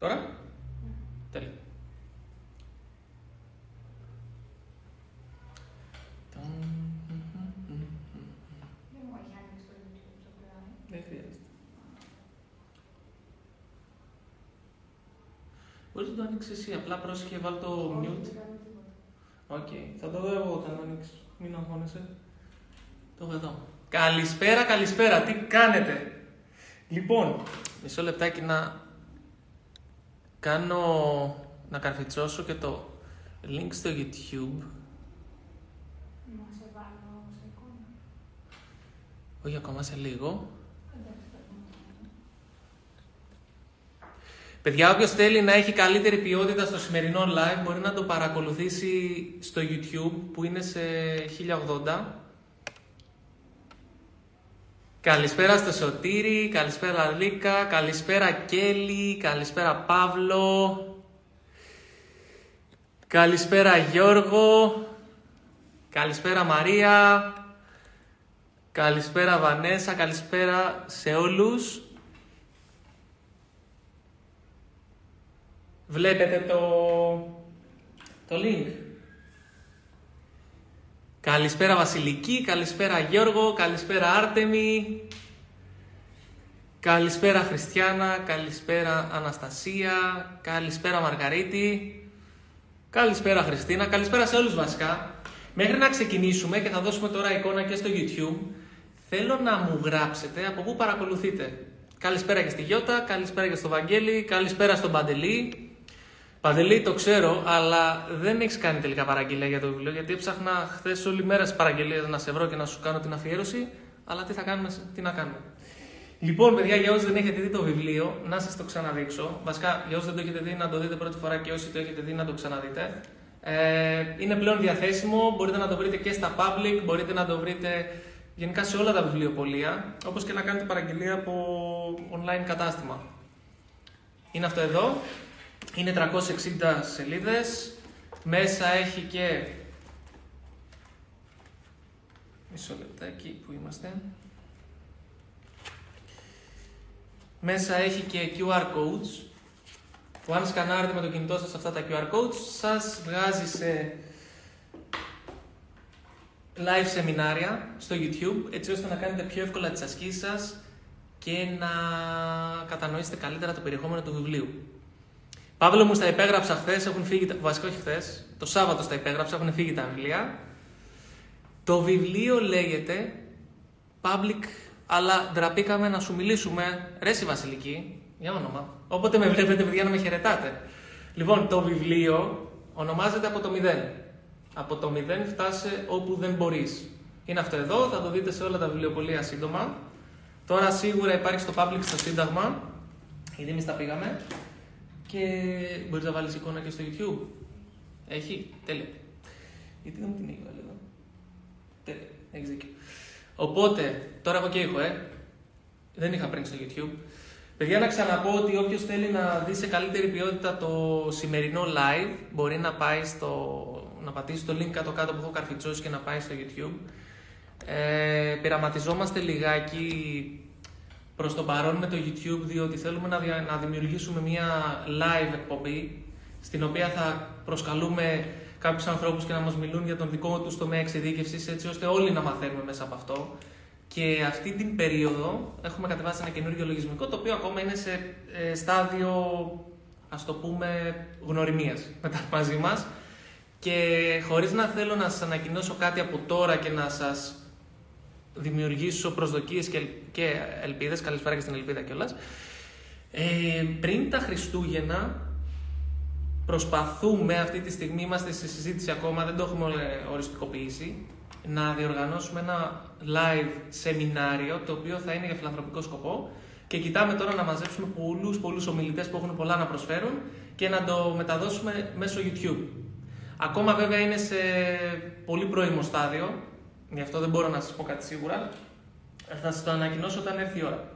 Τώρα. Τέλεια. Δεν μου έχει ανοίξει το YouTube το πρόγραμμα. Δεν χρειάζεται. Μπορείς να το ανοίξεις εσύ, απλά πρόσεχε βάλ το Όχι, mute. δεν κάνω τίποτα. Οκ, θα το δω εγώ όταν το ανοίξεις. Μην αγχώνεσαι. Το έχω εδώ. Καλησπέρα, καλησπέρα, τι κάνετε; Λοιπόν, μισό λεπτάκι να κάνω, να καρφιτσώσω και το link στο YouTube. Να σε βάλω σε εικόνα. Όχι ακόμα σε λίγο. Εντάξει, θα δούμε. Παιδιά, όποιος θέλει να έχει καλύτερη ποιότητα στο σημερινό live μπορεί να το παρακολουθήσει στο YouTube που είναι σε 1080. Καλησπέρα στο Σωτήρη, καλησπέρα Λίκα, καλησπέρα Κέλλη, καλησπέρα Παύλο, καλησπέρα Γιώργο, καλησπέρα Μαρία, καλησπέρα Βανέσα, καλησπέρα σε όλους. Βλέπετε το, το link. Καλησπέρα Βασιλική, καλησπέρα Γιώργο, καλησπέρα Άρτεμι, καλησπέρα Χριστιανά, καλησπέρα Αναστασία, καλησπέρα Μαργαρίτη, καλησπέρα Χριστίνα, καλησπέρα σε όλους βασικά. Μέχρι να ξεκινήσουμε και θα δώσουμε τώρα εικόνα και στο YouTube, θέλω να μου γράψετε από πού παρακολουθείτε. Καλησπέρα και στη Γιώτα, καλησπέρα και στο Βαγγέλη, καλησπέρα στον Παντελή, Παντελή, το ξέρω, αλλά δεν έχεις κάνει τελικά παραγγελία για το βιβλίο. Γιατί έψαχνα χθες όλη μέρα στις παραγγελίες να σε βρω και να σου κάνω την αφιέρωση. Αλλά τι θα κάνουμε, τι να κάνουμε. Λοιπόν, παιδιά, για όσου δεν έχετε δει το βιβλίο, να σας το ξαναδείξω. Βασικά, για όσου δεν το έχετε δει, να το δείτε πρώτη φορά και όσοι το έχετε δει, να το ξαναδείτε. Ε, είναι πλέον διαθέσιμο. Μπορείτε να το βρείτε και στα public, μπορείτε να το βρείτε γενικά σε όλα τα βιβλιοπολία. Όπως και να κάνετε παραγγελία από online κατάστημα. Είναι αυτό εδώ. Είναι 360 σελίδες. Μέσα έχει και... Μισό λεπτάκι που είμαστε. Μέσα έχει και QR codes που αν σκανάρετε με το κινητό σας αυτά τα QR codes σας βγάζει σε live σεμινάρια στο YouTube έτσι ώστε να κάνετε πιο εύκολα τις ασκήσεις σας και να κατανοήσετε καλύτερα το περιεχόμενο του βιβλίου. Παύλο μου στα υπέγραψα χθες, έχουν φύγει. τα- Βασικά όχι χθες, το Σάββατο στα υπέγραψα, έχουν φύγει τα βιβλία. Το βιβλίο λέγεται Public, αλλά ντραπήκαμε να σου μιλήσουμε. Ρε εσύ Βασιλική, για όνομα. Όποτε με βλέπετε, παιδιά, να με χαιρετάτε. Λοιπόν, το βιβλίο ονομάζεται από το 0. Από το 0 φτάσε όπου δεν μπορείς. Είναι αυτό εδώ, θα το δείτε σε όλα τα βιβλιοπολία σύντομα. Τώρα σίγουρα υπάρχει στο Public στο Σύνταγμα. Ήδη εμεί τα πήγαμε. Και μπορείς να βάλεις εικόνα και στο YouTube. Έχει, τέλεια. Γιατί δεν μου την έχει βάλει εδώ; Τέλεια, έχεις δίκιο. Οπότε, τώρα έχω και ήχο, ε. Δεν είχα πριν στο YouTube. Παιδιά, να ξαναπώ ότι όποιος θέλει να δει σε καλύτερη ποιότητα το σημερινό live, μπορεί να πάει στο. να πατήσει το link κάτω-κάτω που έχω καρφιτσώσει και να πάει στο YouTube. Ε, πειραματιζόμαστε λιγάκι προς το παρόν με το YouTube διότι θέλουμε να, δια- να δημιουργήσουμε μια live εκπομπή στην οποία θα προσκαλούμε κάποιους ανθρώπους και να μας μιλούν για τον δικό τους τομέα εξειδίκευσης έτσι ώστε όλοι να μαθαίνουμε μέσα από αυτό. Και αυτή την περίοδο έχουμε κατεβάσει ένα καινούργιο λογισμικό το οποίο ακόμα είναι σε ε, στάδιο ας το πούμε γνωριμίας μετά μαζί μας. Και χωρίς να θέλω να σας ανακοινώσω κάτι από τώρα και να σας δημιουργήσω προσδοκίες και, και ελπίδες, καλησπέρα και στην ελπίδα κιόλας. Ε, πριν τα Χριστούγεννα προσπαθούμε, αυτή τη στιγμή είμαστε σε συζήτηση ακόμα, δεν το έχουμε ε, οριστικοποιήσει, να διοργανώσουμε ένα live σεμινάριο το οποίο θα είναι για φιλανθρωπικό σκοπό και κοιτάμε τώρα να μαζέψουμε πολλούς πολλούς ομιλητές που έχουν πολλά να προσφέρουν και να το μεταδώσουμε μέσω YouTube. Ακόμα βέβαια είναι σε πολύ πρώιμο στάδιο, γι' αυτό δεν μπορώ να σας πω κάτι σίγουρα. Θα σας το ανακοινώσω όταν έρθει η ώρα.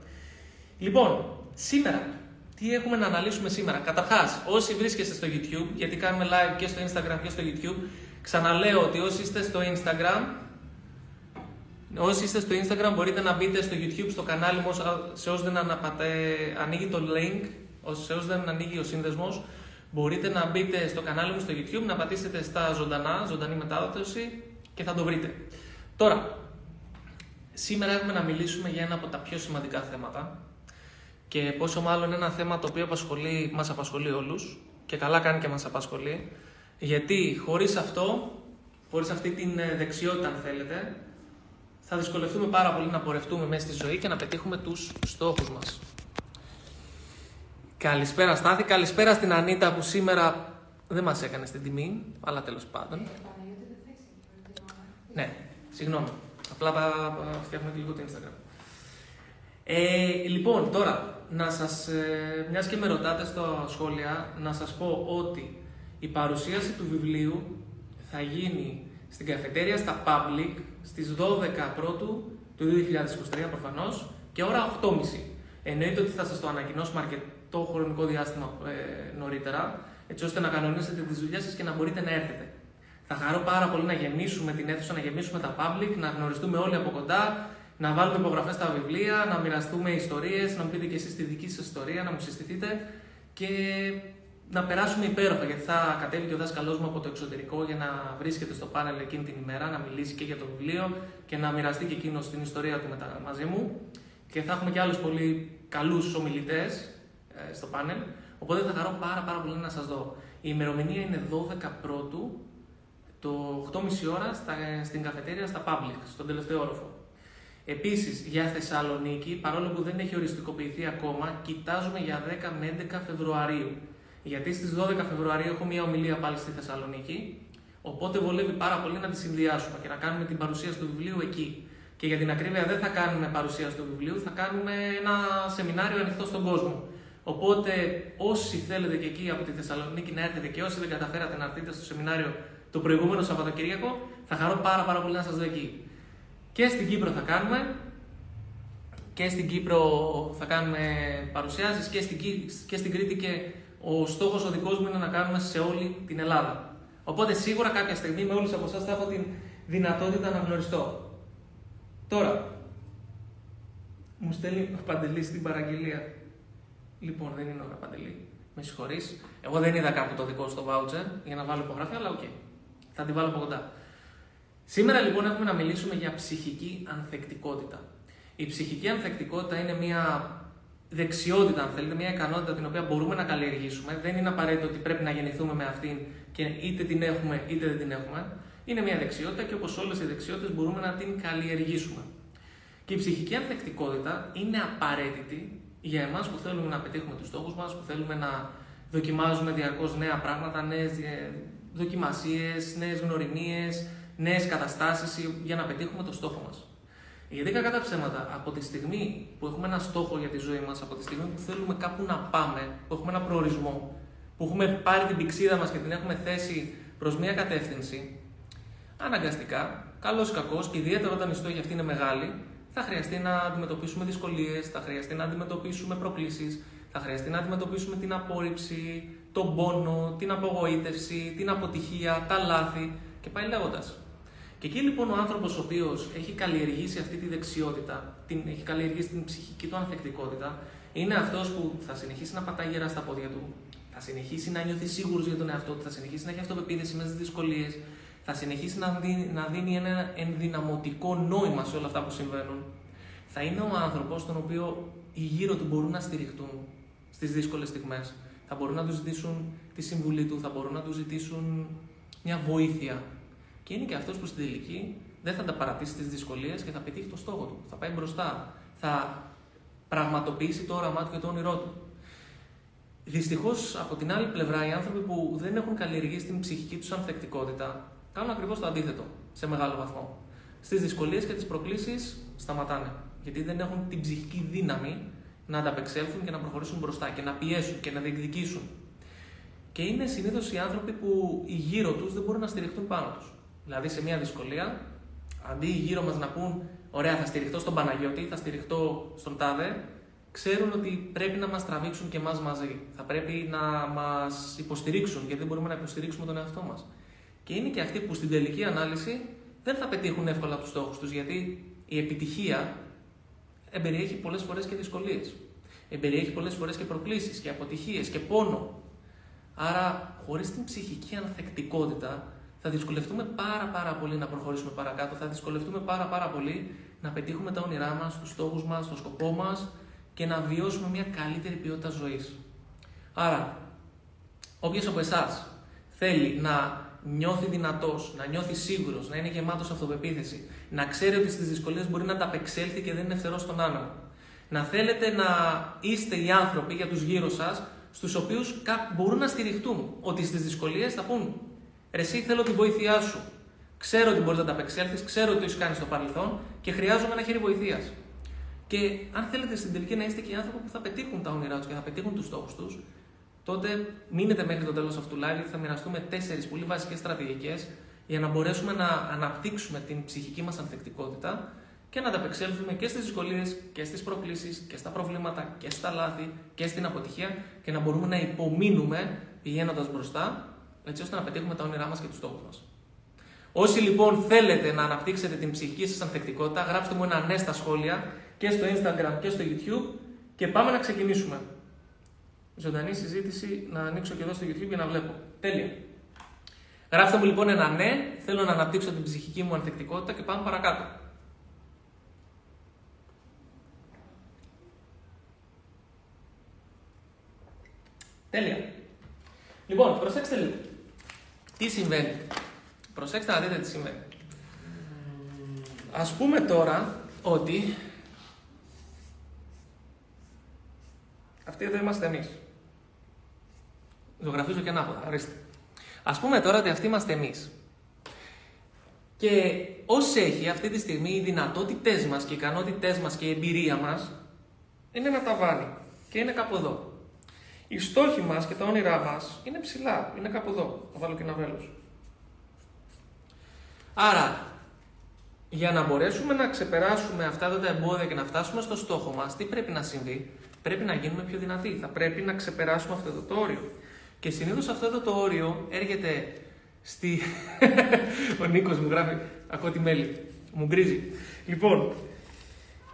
Λοιπόν, σήμερα, τι έχουμε να αναλύσουμε σήμερα; Καταρχάς, όσοι βρίσκεστε στο YouTube, γιατί κάνουμε live και στο Instagram και στο YouTube, ξαναλέω ότι όσοι είστε στο Instagram, όσοι είστε στο Instagram μπορείτε να μπείτε στο YouTube, στο κανάλι μου, σε όσοι δεν αναπατε, ανοίγει το link Όσοι, σε όσους δεν ανοίγει ο σύνδεσμος, μπορείτε να μπείτε στο κανάλι μου στο YouTube, να πατήσετε στα ζωντανά, ζωντανή μετάδοση και θα το βρείτε. Τώρα, σήμερα έχουμε να μιλήσουμε για ένα από τα πιο σημαντικά θέματα και πόσο μάλλον ένα θέμα το οποίο απασχολεί, μας απασχολεί όλους και καλά κάνει και μας απασχολεί γιατί χωρίς αυτό, χωρίς αυτή την ε, δεξιότητα αν θέλετε, θα δυσκολευτούμε πάρα πολύ να πορευτούμε μέσα στη ζωή και να πετύχουμε τους στόχους μας. Καλησπέρα Στάθη, καλησπέρα στην Ανίτα που σήμερα δεν μας έκανε στην τιμή, αλλά τέλος πάντων. Ναι, συγγνώμη. Απλά θα φτιάχνουμε και λίγο το Instagram. Ε, λοιπόν, τώρα, να σας, ε, μιας και με ρωτάτε στα σχόλια, να σας πω ότι η παρουσίαση του βιβλίου θα γίνει στην καφετέρια στα Public στις 12 πρώτου του 2023 προφανώς και ώρα 8.30. Εννοείται ότι θα σας το ανακοινώσουμε αρκετό χρονικό διάστημα ε, νωρίτερα, έτσι ώστε να κανονίσετε τις δουλειές σας και να μπορείτε να έρθετε. Θα χαρώ πάρα πολύ να γεμίσουμε την αίθουσα, να γεμίσουμε τα public, να γνωριστούμε όλοι από κοντά, να βάλουμε υπογραφές στα βιβλία, να μοιραστούμε ιστορίες, να μου πείτε και εσείς τη δική σας ιστορία, να μου συστηθείτε και να περάσουμε υπέροχα. Γιατί θα κατέβει και ο δάσκαλός μου από το εξωτερικό για να βρίσκεται στο πάνελ εκείνη την ημέρα, να μιλήσει και για το βιβλίο και να μοιραστεί και εκείνος την ιστορία του μετα... μαζί μου. Και θα έχουμε και άλλους πολύ καλούς ομιλητές ε, στο πάνελ. Οπότε θα χαρώ πάρα, πάρα πολύ να σας δω. Η ημερομηνία είναι 12 Πρώτου το 8.30 ώρα στα, στην καφετέρια στα Public, στον τελευταίο όροφο. Επίσης, για Θεσσαλονίκη, παρόλο που δεν έχει οριστικοποιηθεί ακόμα, κοιτάζουμε για 10 με 11 Φεβρουαρίου. Γιατί στις 12 Φεβρουαρίου έχω μια ομιλία πάλι στη Θεσσαλονίκη, οπότε βολεύει πάρα πολύ να τη συνδυάσουμε και να κάνουμε την παρουσίαση του βιβλίου εκεί. Και για την ακρίβεια δεν θα κάνουμε παρουσίαση του βιβλίου, θα κάνουμε ένα σεμινάριο ανοιχτό στον κόσμο. Οπότε όσοι θέλετε και εκεί από τη Θεσσαλονίκη να έρθετε και όσοι δεν καταφέρατε να έρθετε στο σεμινάριο το προηγούμενο Σαββατοκύριακο, θα χαρώ πάρα, πάρα πολύ να σας δω εκεί. Και στην Κύπρο θα κάνουμε και στην Κύπρο θα κάνουμε παρουσιάσεις και στην, και στην Κρήτη και ο στόχος ο δικός μου είναι να κάνουμε σε όλη την Ελλάδα. Οπότε σίγουρα κάποια στιγμή με όλους από εσάς θα έχω την δυνατότητα να γνωριστώ. Τώρα, μου στέλνει ο Παντελής την παραγγελία. Λοιπόν, δεν είναι ώρα Παντελή. Με συγχωρείς. Εγώ δεν είδα κάπου το δικό στο voucher για να βάλω υπογραφή, αλλά OK. Okay. Θα την βάλω από κοντά. Σήμερα λοιπόν έχουμε να μιλήσουμε για ψυχική ανθεκτικότητα. Η ψυχική ανθεκτικότητα είναι μια δεξιότητα, αν θέλετε, μια ικανότητα την οποία μπορούμε να καλλιεργήσουμε. Δεν είναι απαραίτητο ότι πρέπει να γεννηθούμε με αυτήν και είτε την έχουμε είτε δεν την έχουμε. Είναι μια δεξιότητα και όπως όλες οι δεξιότητες μπορούμε να την καλλιεργήσουμε. Και η ψυχική ανθεκτικότητα είναι απαραίτητη για εμάς που θέλουμε να πετύχουμε τους στόχους μας, που θέλουμε να δοκιμάζουμε διαρκώς νέα πράγματα, νέες δοκιμασίες, νέες γνωριμίες, νέες καταστάσεις για να πετύχουμε το στόχο μας. Γιατί κακά τα ψέματα, από τη στιγμή που έχουμε ένα στόχο για τη ζωή μας, από τη στιγμή που θέλουμε κάπου να πάμε, που έχουμε ένα προορισμό, που έχουμε πάρει την πηξίδα μας και την έχουμε θέσει προς μια κατεύθυνση, αναγκαστικά, καλός ή κακός, και ιδιαίτερα όταν η στόχη αυτή είναι μεγάλη, θα χρειαστεί να αντιμετωπίσουμε δυσκολίες, θα χρειαστεί να αντιμετωπίσουμε προκλήσεις, θα χρειαστεί να αντιμετωπίσουμε την απόρριψη, τον πόνο, την απογοήτευση, την αποτυχία, τα λάθη και πάει λέγοντας. Και εκεί λοιπόν ο άνθρωπος ο οποίος έχει καλλιεργήσει αυτή τη δεξιότητα, την, έχει καλλιεργήσει την ψυχική του ανθεκτικότητα, είναι αυτός που θα συνεχίσει να πατάει γερά στα πόδια του, θα συνεχίσει να νιώθει σίγουρος για τον εαυτό του, θα συνεχίσει να έχει αυτοπεποίθηση μέσα στις δυσκολίες, θα συνεχίσει να δίνει, να δίνει ένα ενδυναμωτικό νόημα σε όλα αυτά που συμβαίνουν. Θα είναι ο άνθρωπος τον οποίο οι γύρω του μπορούν να στηριχτούν στις δύσκολες στιγμές. Θα μπορούν να τους ζητήσουν τη συμβουλή του, θα μπορούν να τους ζητήσουν μια βοήθεια και είναι και αυτός που στην τελική δεν θα τα παρατήσει τις δυσκολίες και θα πετύχει το στόχο του. Θα πάει μπροστά. Θα πραγματοποιήσει το όραμά του και το όνειρό του. Δυστυχώς, από την άλλη πλευρά, οι άνθρωποι που δεν έχουν καλλιεργήσει την ψυχική τους ανθεκτικότητα κάνουν ακριβώς το αντίθετο σε μεγάλο βαθμό. Στις δυσκολίες και τις προκλήσεις σταματάνε. Γιατί δεν έχουν την ψυχική δύναμη να ανταπεξέλθουν και να προχωρήσουν μπροστά και να πιέσουν και να διεκδικήσουν. Και είναι συνήθως οι άνθρωποι που οι γύρω τους δεν μπορούν να στηριχτούν πάνω τους. Δηλαδή σε μια δυσκολία, αντί γύρω μας να πούν, Ωραία, θα στηριχτώ στον Παναγιώτη, θα στηριχτώ στον Τάδε, ξέρουν ότι πρέπει να μας τραβήξουν και εμάς μαζί. Θα πρέπει να μας υποστηρίξουν, γιατί δεν μπορούμε να υποστηρίξουμε τον εαυτό μας. Και είναι και αυτοί που στην τελική ανάλυση δεν θα πετύχουν εύκολα τους στόχους τους, γιατί η επιτυχία εμπεριέχει πολλές φορές και δυσκολίες. Εμπεριέχει πολλές φορές και προκλήσεις και αποτυχίες και πόνο. Άρα, χωρίς την ψυχική ανθεκτικότητα, θα δυσκολευτούμε πάρα πάρα πολύ να προχωρήσουμε παρακάτω, θα δυσκολευτούμε πάρα πάρα πολύ να πετύχουμε τα όνειρά μας, τους στόχους μας, το σκοπό μας και να βιώσουμε μια καλύτερη ποιότητα ζωής. Άρα, όποιος από εσάς θέλει να νιώθει δυνατός, να νιώθει σίγουρος, να είναι γεμάτος αυτοπεποίθηση, να ξέρει ότι στις δυσκολίες μπορεί να ανταπεξέλθει και δεν είναι φτερός στον άνεμο. Να θέλετε να είστε οι άνθρωποι για τους γύρω σας, στους οποίους μπορούν να στηριχτούν. Ότι στις δυσκολίες θα πούν: Εσύ θέλω τη βοήθειά σου. Ξέρω ότι μπορείς να ανταπεξέλθεις, ξέρω ότι το έχεις κάνει στο παρελθόν και χρειάζομαι ένα χέρι βοηθείας. Και αν θέλετε στην τελική να είστε και οι άνθρωποι που θα πετύχουν τα όνειρά τους και θα πετύχουν τους στόχους τους, τότε μείνετε μέχρι το τέλος αυτού του live. Θα μοιραστούμε τέσσερις πολύ βασικές στρατηγικές για να μπορέσουμε να αναπτύξουμε την ψυχική μας ανθεκτικότητα και να ανταπεξέλθουμε και στις δυσκολίες και στις προκλήσεις και στα προβλήματα και στα λάθη και στην αποτυχία και να μπορούμε να υπομείνουμε πηγαίνοντας μπροστά, έτσι ώστε να πετύχουμε τα όνειρά μας και τους στόχους μας. Όσοι λοιπόν θέλετε να αναπτύξετε την ψυχική σας ανθεκτικότητα, γράψτε μου ένα ναι στα σχόλια και στο Instagram και στο YouTube και πάμε να ξεκινήσουμε ζωντανή συζήτηση να ανοίξω και εδώ στο YouTube για να βλέπω. Τέλεια. Γράψτε μου λοιπόν ένα ναι, θέλω να αναπτύξω την ψυχική μου ανθεκτικότητα και πάμε παρακάτω. Τέλεια. Λοιπόν, προσέξτε λίγο. Τι συμβαίνει; Προσέξτε να δείτε τι συμβαίνει. Ας πούμε τώρα ότι αυτοί εδώ είμαστε εμείς. Ζωγραφίζω και ανάποδα. Ορίστε. Α πούμε τώρα ότι αυτοί είμαστε εμείς. Και ως έχει αυτή τη στιγμή οι δυνατότητές μας και οι ικανότητές μας και η εμπειρία μας είναι ένα ταβάνι και είναι κάπου εδώ. Οι στόχοι μας και τα όνειρά μας είναι ψηλά, είναι κάπου εδώ. Θα βάλω και ένα βέλο. Άρα, για να μπορέσουμε να ξεπεράσουμε αυτά τα εμπόδια και να φτάσουμε στο στόχο μας, τι πρέπει να συμβεί, πρέπει να γίνουμε πιο δυνατοί. Θα πρέπει να ξεπεράσουμε αυτό το όριο. Και συνήθως αυτό το όριο έρχεται στη. Ο Νίκος μου γράφει. Ακούω τη μέλη. Μου γκρίζει. Λοιπόν,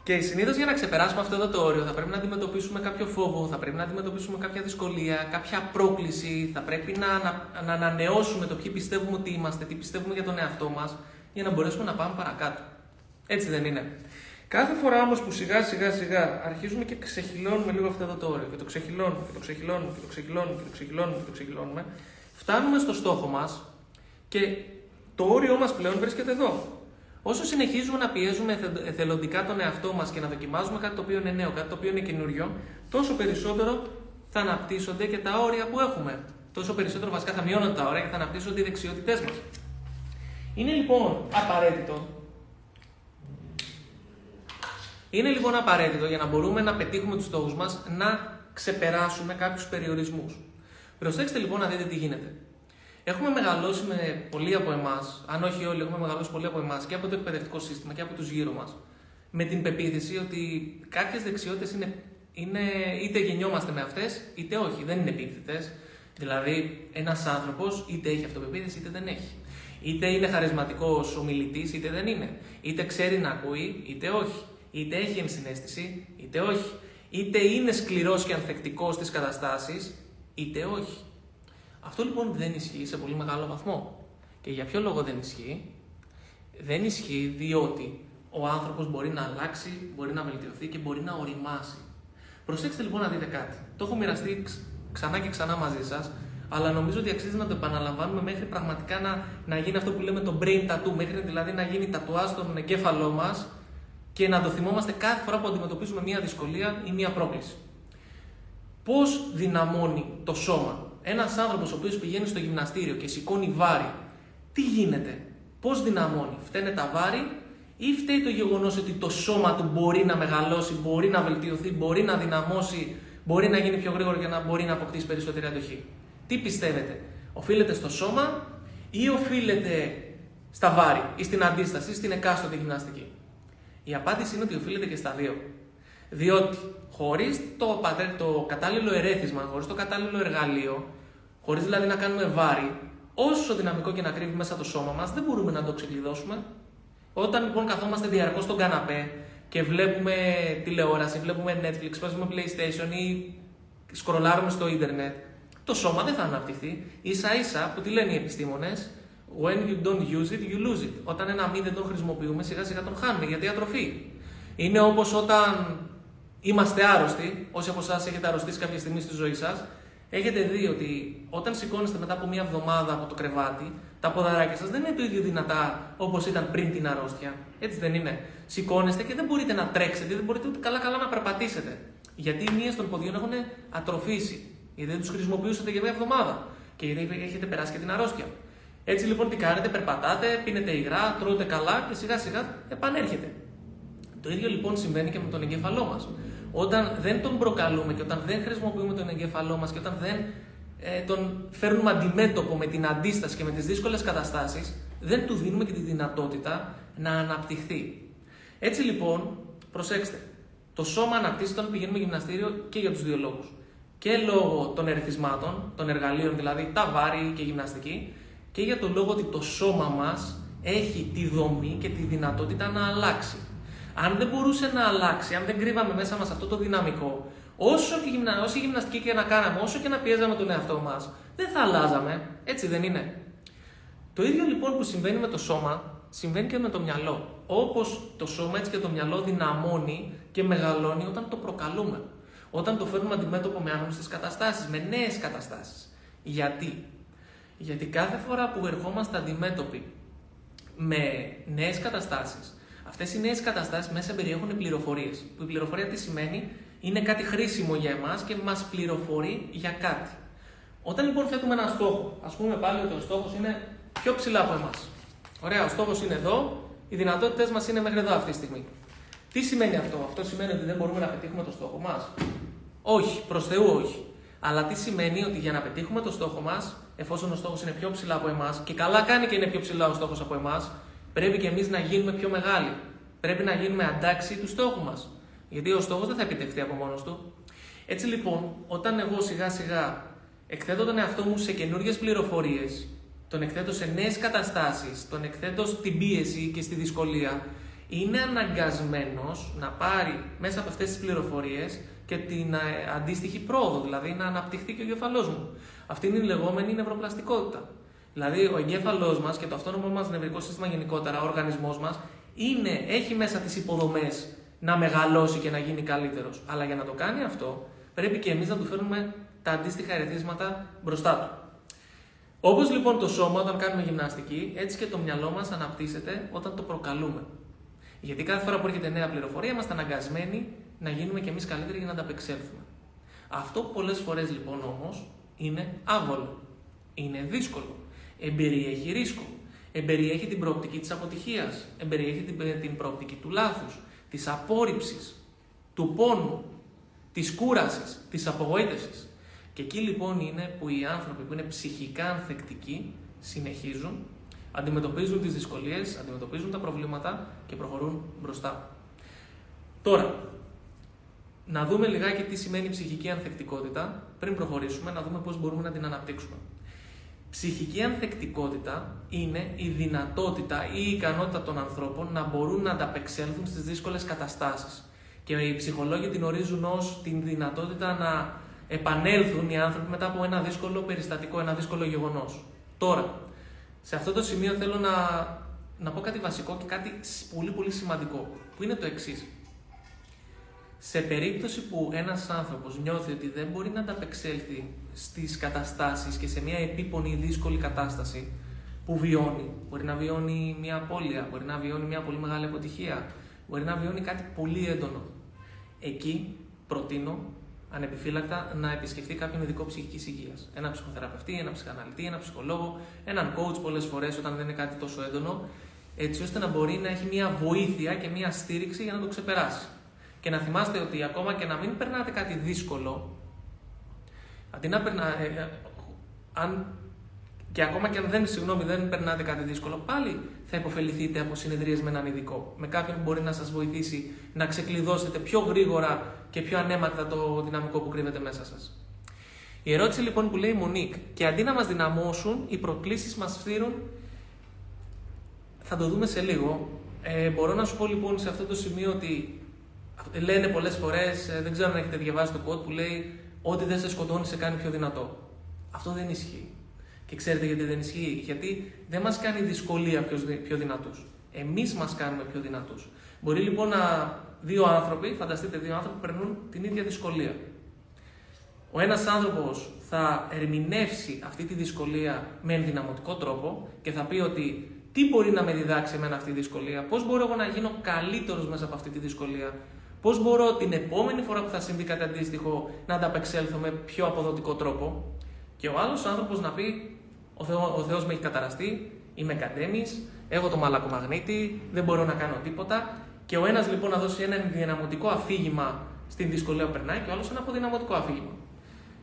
και συνήθως για να ξεπεράσουμε αυτό το όριο θα πρέπει να αντιμετωπίσουμε κάποιο φόβο, θα πρέπει να αντιμετωπίσουμε κάποια δυσκολία, κάποια πρόκληση, θα πρέπει να, να, να ανανεώσουμε το ποιοι πιστεύουμε ότι είμαστε, τι πιστεύουμε για τον εαυτό μας, για να μπορέσουμε να πάμε παρακάτω. Έτσι δεν είναι. Κάθε φορά όμως που σιγά σιγά σιγά αρχίζουμε και ξεχυλώνουμε λίγο αυτό το όριο και το ξεχυλώνουμε και το ξεχυλώνουμε και το ξεχυλώνουμε και το ξεχυλώνουμε και το ξεχυλώνουμε, φτάνουμε στο στόχο μας και το όριό μας πλέον βρίσκεται εδώ. Όσο συνεχίζουμε να πιέζουμε εθελοντικά τον εαυτό μας και να δοκιμάζουμε κάτι το οποίο είναι νέο, κάτι το οποίο είναι καινούριο, τόσο περισσότερο θα αναπτύσσονται και τα όρια που έχουμε. Τόσο περισσότερο βασικά θα μειώνονται τα όρια και θα αναπτύσσονται οι δεξιότητές μας. Είναι λοιπόν απαραίτητο είναι λοιπόν απαραίτητο για να μπορούμε να πετύχουμε τους στόχους μας να ξεπεράσουμε κάποιους περιορισμούς. Προσέξτε λοιπόν να δείτε τι γίνεται. Έχουμε μεγαλώσει με πολλοί από εμάς, αν όχι όλοι, έχουμε μεγαλώσει πολλοί από εμάς και από το εκπαιδευτικό σύστημα και από τους γύρω μας, με την πεποίθηση ότι κάποιες δεξιότητες είναι, είναι, είτε γεννιόμαστε με αυτές, είτε όχι, δεν είναι επίθετε. Δηλαδή, ένας άνθρωπος είτε έχει αυτοπεποίθηση είτε δεν έχει. Είτε είναι χαρισματικός ομιλητής, είτε δεν είναι. Είτε ξέρει να ακούει, είτε όχι είτε έχει ενσυναίσθηση, είτε όχι. Είτε είναι σκληρός και ανθεκτικός στις καταστάσεις, είτε όχι. Αυτό λοιπόν δεν ισχύει σε πολύ μεγάλο βαθμό. Και για ποιο λόγο δεν ισχύει; Δεν ισχύει διότι ο άνθρωπος μπορεί να αλλάξει, μπορεί να βελτιωθεί και μπορεί να οριμάσει. Προσέξτε λοιπόν να δείτε κάτι. Το έχω μοιραστεί ξανά και ξανά μαζί σας, αλλά νομίζω ότι αξίζει να το επαναλαμβάνουμε μέχρι πραγματικά να, να γίνει αυτό που λέμε το brain tattoo, μέχρι δηλαδή να γίνει τατουά στον εγκέφαλό μας και να το θυμόμαστε κάθε φορά που αντιμετωπίζουμε μια δυσκολία ή μια πρόκληση. Πώς δυναμώνει το σώμα. Ένας άνθρωπος ο οποίος πηγαίνει στο γυμναστήριο και σηκώνει βάρη, τι γίνεται, πώς δυναμώνει. Φταίνε τα βάρη ή φταίει το γεγονός ότι το σώμα του μπορεί να μεγαλώσει, μπορεί να βελτιωθεί, μπορεί να δυναμώσει, μπορεί να γίνει πιο γρήγορο για να μπορεί να αποκτήσει περισσότερη αντοχή. Τι πιστεύετε, οφείλεται στο σώμα ή οφείλεται στα βάρη ή στην αντίσταση, στην εκάστοτε γυμναστική; Η απάντηση είναι ότι οφείλεται και στα δύο. Διότι χωρίς το, το κατάλληλο ερέθισμα, χωρίς το κατάλληλο εργαλείο, χωρίς δηλαδή να κάνουμε βάρη, όσο δυναμικό και να κρύβει μέσα το σώμα μας, δεν μπορούμε να το ξεκλειδώσουμε. Όταν λοιπόν καθόμαστε διαρκώς στον καναπέ, και βλέπουμε τηλεόραση, βλέπουμε Netflix, παίζουμε PlayStation ή σκρολάρουμε στο ίντερνετ, το σώμα δεν θα αναπτυχθεί. σα ίσα που τι λένε οι επιστήμονες, when you don't use it, you lose it. Όταν ένα μη δεν τον χρησιμοποιούμε, σιγά σιγά τον χάνουμε γιατί ατροφή. Είναι όπως όταν είμαστε άρρωστοι, όσοι από εσάς έχετε αρρωστήσει κάποια στιγμή στη ζωή σας, έχετε δει ότι όταν σηκώνεστε μετά από μία εβδομάδα από το κρεβάτι, τα ποδαράκια σας δεν είναι το ίδιο δυνατά όπως ήταν πριν την αρρώστια. Έτσι δεν είναι. Σηκώνεστε και δεν μπορείτε να τρέξετε, δεν μπορείτε ούτε καλά-καλά να περπατήσετε. Γιατί οι μύες των ποδιών έχουν ατροφήσει. Γιατί δεν τους χρησιμοποιούσατε για μία εβδομάδα. Και γιατί έχετε περάσει και την αρρώστια. Έτσι λοιπόν τι κάνετε, περπατάτε, πίνετε υγρά, τρώτε καλά και σιγά σιγά επανέρχεται. Το ίδιο λοιπόν συμβαίνει και με τον εγκέφαλό μας. Όταν δεν τον προκαλούμε και όταν δεν χρησιμοποιούμε τον εγκέφαλό μας και όταν δεν ε, τον φέρνουμε αντιμέτωπο με την αντίσταση και με τις δύσκολες καταστάσεις, δεν του δίνουμε και τη δυνατότητα να αναπτυχθεί. Έτσι λοιπόν, προσέξτε, το σώμα αναπτύσσεται όταν πηγαίνουμε γυμναστήριο και για τους δύο λόγους. Και λόγω των ερεθισμάτων, των εργαλείων δηλαδή, τα βάρη και γυμναστική, και για τον λόγο ότι το σώμα μας έχει τη δομή και τη δυνατότητα να αλλάξει. Αν δεν μπορούσε να αλλάξει, αν δεν κρύβαμε μέσα μας αυτό το δυναμικό, όσο και γυμνα... όση γυμναστική και να κάναμε, όσο και να πιέζαμε τον εαυτό μας, δεν θα αλλάζαμε. Έτσι δεν είναι. Το ίδιο λοιπόν που συμβαίνει με το σώμα, συμβαίνει και με το μυαλό. Όπως το σώμα έτσι και το μυαλό δυναμώνει και μεγαλώνει όταν το προκαλούμε. Όταν το φέρνουμε αντιμέτωπο με άγνωστες καταστάσεις, με νέες καταστάσεις. Γιατί; Γιατί κάθε φορά που ερχόμαστε αντιμέτωποι με νέες καταστάσεις, αυτές οι νέες καταστάσεις μέσα περιέχουν πληροφορίες. Που η πληροφορία τι σημαίνει, είναι κάτι χρήσιμο για εμάς και μας πληροφορεί για κάτι. Όταν λοιπόν θέτουμε ένα στόχο, ας πούμε πάλι ότι ο στόχος είναι πιο ψηλά από εμάς. Ωραία, ο στόχος είναι εδώ, οι δυνατότητέ μας είναι μέχρι εδώ αυτή τη στιγμή. Τι σημαίνει αυτό, Αυτό σημαίνει ότι δεν μπορούμε να πετύχουμε το στόχο μας; Όχι, προς Θεού όχι. Αλλά τι σημαίνει ότι για να πετύχουμε το στόχο μας, εφόσον ο στόχος είναι πιο ψηλά από εμάς, και καλά κάνει και είναι πιο ψηλά ο στόχος από εμάς, πρέπει και εμείς να γίνουμε πιο μεγάλοι. Πρέπει να γίνουμε αντάξει του στόχου μας. Γιατί ο στόχος δεν θα επιτευχθεί από μόνος του. Έτσι λοιπόν, όταν εγώ σιγά σιγά εκθέτω τον εαυτό μου σε καινούριε πληροφορίες, τον εκθέτω σε νέες καταστάσεις, τον εκθέτω στην πίεση και στη δυσκολία, είναι αναγκασμένος να πάρει μέσα από αυτές τις πληροφορίες και την ε, αντίστοιχη πρόοδο, δηλαδή να αναπτυχθεί και ο εγκέφαλό μου. Αυτή είναι η λεγόμενη νευροπλαστικότητα. Δηλαδή, ο εγκέφαλός μας και το αυτόνομο μας νευρικό σύστημα γενικότερα, ο οργανισμός μας, έχει μέσα τις υποδομές να μεγαλώσει και να γίνει καλύτερος. Αλλά για να το κάνει αυτό, πρέπει και εμείς να του φέρνουμε τα αντίστοιχα ερεθίσματα μπροστά του. Όπως λοιπόν το σώμα όταν κάνουμε γυμναστική, έτσι και το μυαλό μας αναπτύσσεται όταν το προκαλούμε. Γιατί κάθε φορά που έρχεται νέα πληροφορία, είμαστε αναγκασμένοι να γίνουμε κι εμείς καλύτεροι για να ανταπεξέλθουμε. Αυτό πολλές φορές λοιπόν όμως είναι άβολο. Είναι δύσκολο. Εμπεριέχει ρίσκο. Εμπεριέχει την προοπτική της αποτυχίας. Εμπεριέχει την, την προοπτική του λάθους, της απόρριψης, του πόνου, της κούρασης, της απογοήτευσης. Και εκεί λοιπόν είναι που οι άνθρωποι που είναι ψυχικά ανθεκτικοί συνεχίζουν, αντιμετωπίζουν τις δυσκολίες, αντιμετωπίζουν τα προβλήματα και προχωρούν μπροστά. Τώρα, να δούμε λιγάκι τι σημαίνει ψυχική ανθεκτικότητα πριν προχωρήσουμε, να δούμε πώς μπορούμε να την αναπτύξουμε. Ψυχική ανθεκτικότητα είναι η δυνατότητα ή η ικανότητα των ανθρώπων να μπορούν να ανταπεξέλθουν στις δύσκολες καταστάσεις. Και οι ψυχολόγοι την ορίζουν ως την δυνατότητα να επανέλθουν οι άνθρωποι μετά από ένα δύσκολο περιστατικό, ένα δύσκολο γεγονός. Τώρα, σε αυτό το σημείο θέλω να, να πω κάτι βασικό και κάτι πολύ πολύ σημαντικό, που είναι το εξής. Σε περίπτωση που ένας άνθρωπος νιώθει ότι δεν μπορεί να ανταπεξέλθει στις καταστάσεις και σε μια επίπονη δύσκολη κατάσταση που βιώνει, μπορεί να βιώνει μια απώλεια, μπορεί να βιώνει μια πολύ μεγάλη αποτυχία, μπορεί να βιώνει κάτι πολύ έντονο. Εκεί προτείνω ανεπιφύλακτα να επισκεφτεί κάποιον ειδικό ψυχικής υγείας. Ένα ψυχοθεραπευτή, ένα ψυχαναλυτή, ένα ψυχολόγο, έναν coach πολλές φορές όταν δεν είναι κάτι τόσο έντονο, έτσι ώστε να μπορεί να έχει μια βοήθεια και μια στήριξη για να το ξεπεράσει. Και να θυμάστε ότι ακόμα και να μην περνάτε κάτι δύσκολο, αντί να περνά, ε, ε, αν, και ακόμα και αν δεν, συγγνώμη, δεν περνάτε κάτι δύσκολο, πάλι θα υποφεληθείτε από συνεδρίες με έναν ειδικό. Με κάποιον που μπορεί να σας βοηθήσει να ξεκλειδώσετε πιο γρήγορα και πιο ανέμακτα το δυναμικό που κρύβεται μέσα σας. Η ερώτηση λοιπόν που λέει η Μονίκ, και αντί να μας δυναμώσουν, οι προκλήσεις μας φθύρουν. Θα το δούμε σε λίγο. Ε, μπορώ να σου πω λοιπόν σε αυτό το σημείο ότι Λένε πολλές φορές, δεν ξέρω αν έχετε διαβάσει το quote που λέει Ό,τι δεν σε σκοτώνει σε κάνει πιο δυνατό. Αυτό δεν ισχύει. Και ξέρετε γιατί δεν ισχύει; Γιατί δεν μας κάνει δυσκολία πιο, πιο δυνατού. Εμείς μας κάνουμε πιο δυνατούς. Μπορεί λοιπόν να δύο άνθρωποι, φανταστείτε δύο άνθρωποι που περνούν την ίδια δυσκολία. Ο ένας άνθρωπος θα ερμηνεύσει αυτή τη δυσκολία με ενδυναμωτικό τρόπο και θα πει ότι τι μπορεί να με διδάξει εμένα αυτή η δυσκολία, πώς μπορώ εγώ να γίνω καλύτερος μέσα από αυτή τη δυσκολία, πώς μπορώ την επόμενη φορά που θα συμβεί κάτι αντίστοιχο να ανταπεξέλθω με πιο αποδοτικό τρόπο; Και ο άλλος άνθρωπος να πει: Ο, Θεό, ο Θεός με έχει καταραστεί, είμαι κατέμι, έχω το μαλακομαγνήτη, δεν μπορώ να κάνω τίποτα. Και ο ένας λοιπόν να δώσει ένα ενδυναμωτικό αφήγημα στην δυσκολία που περνάει και ο άλλος ένα αποδυναμωτικό αφήγημα.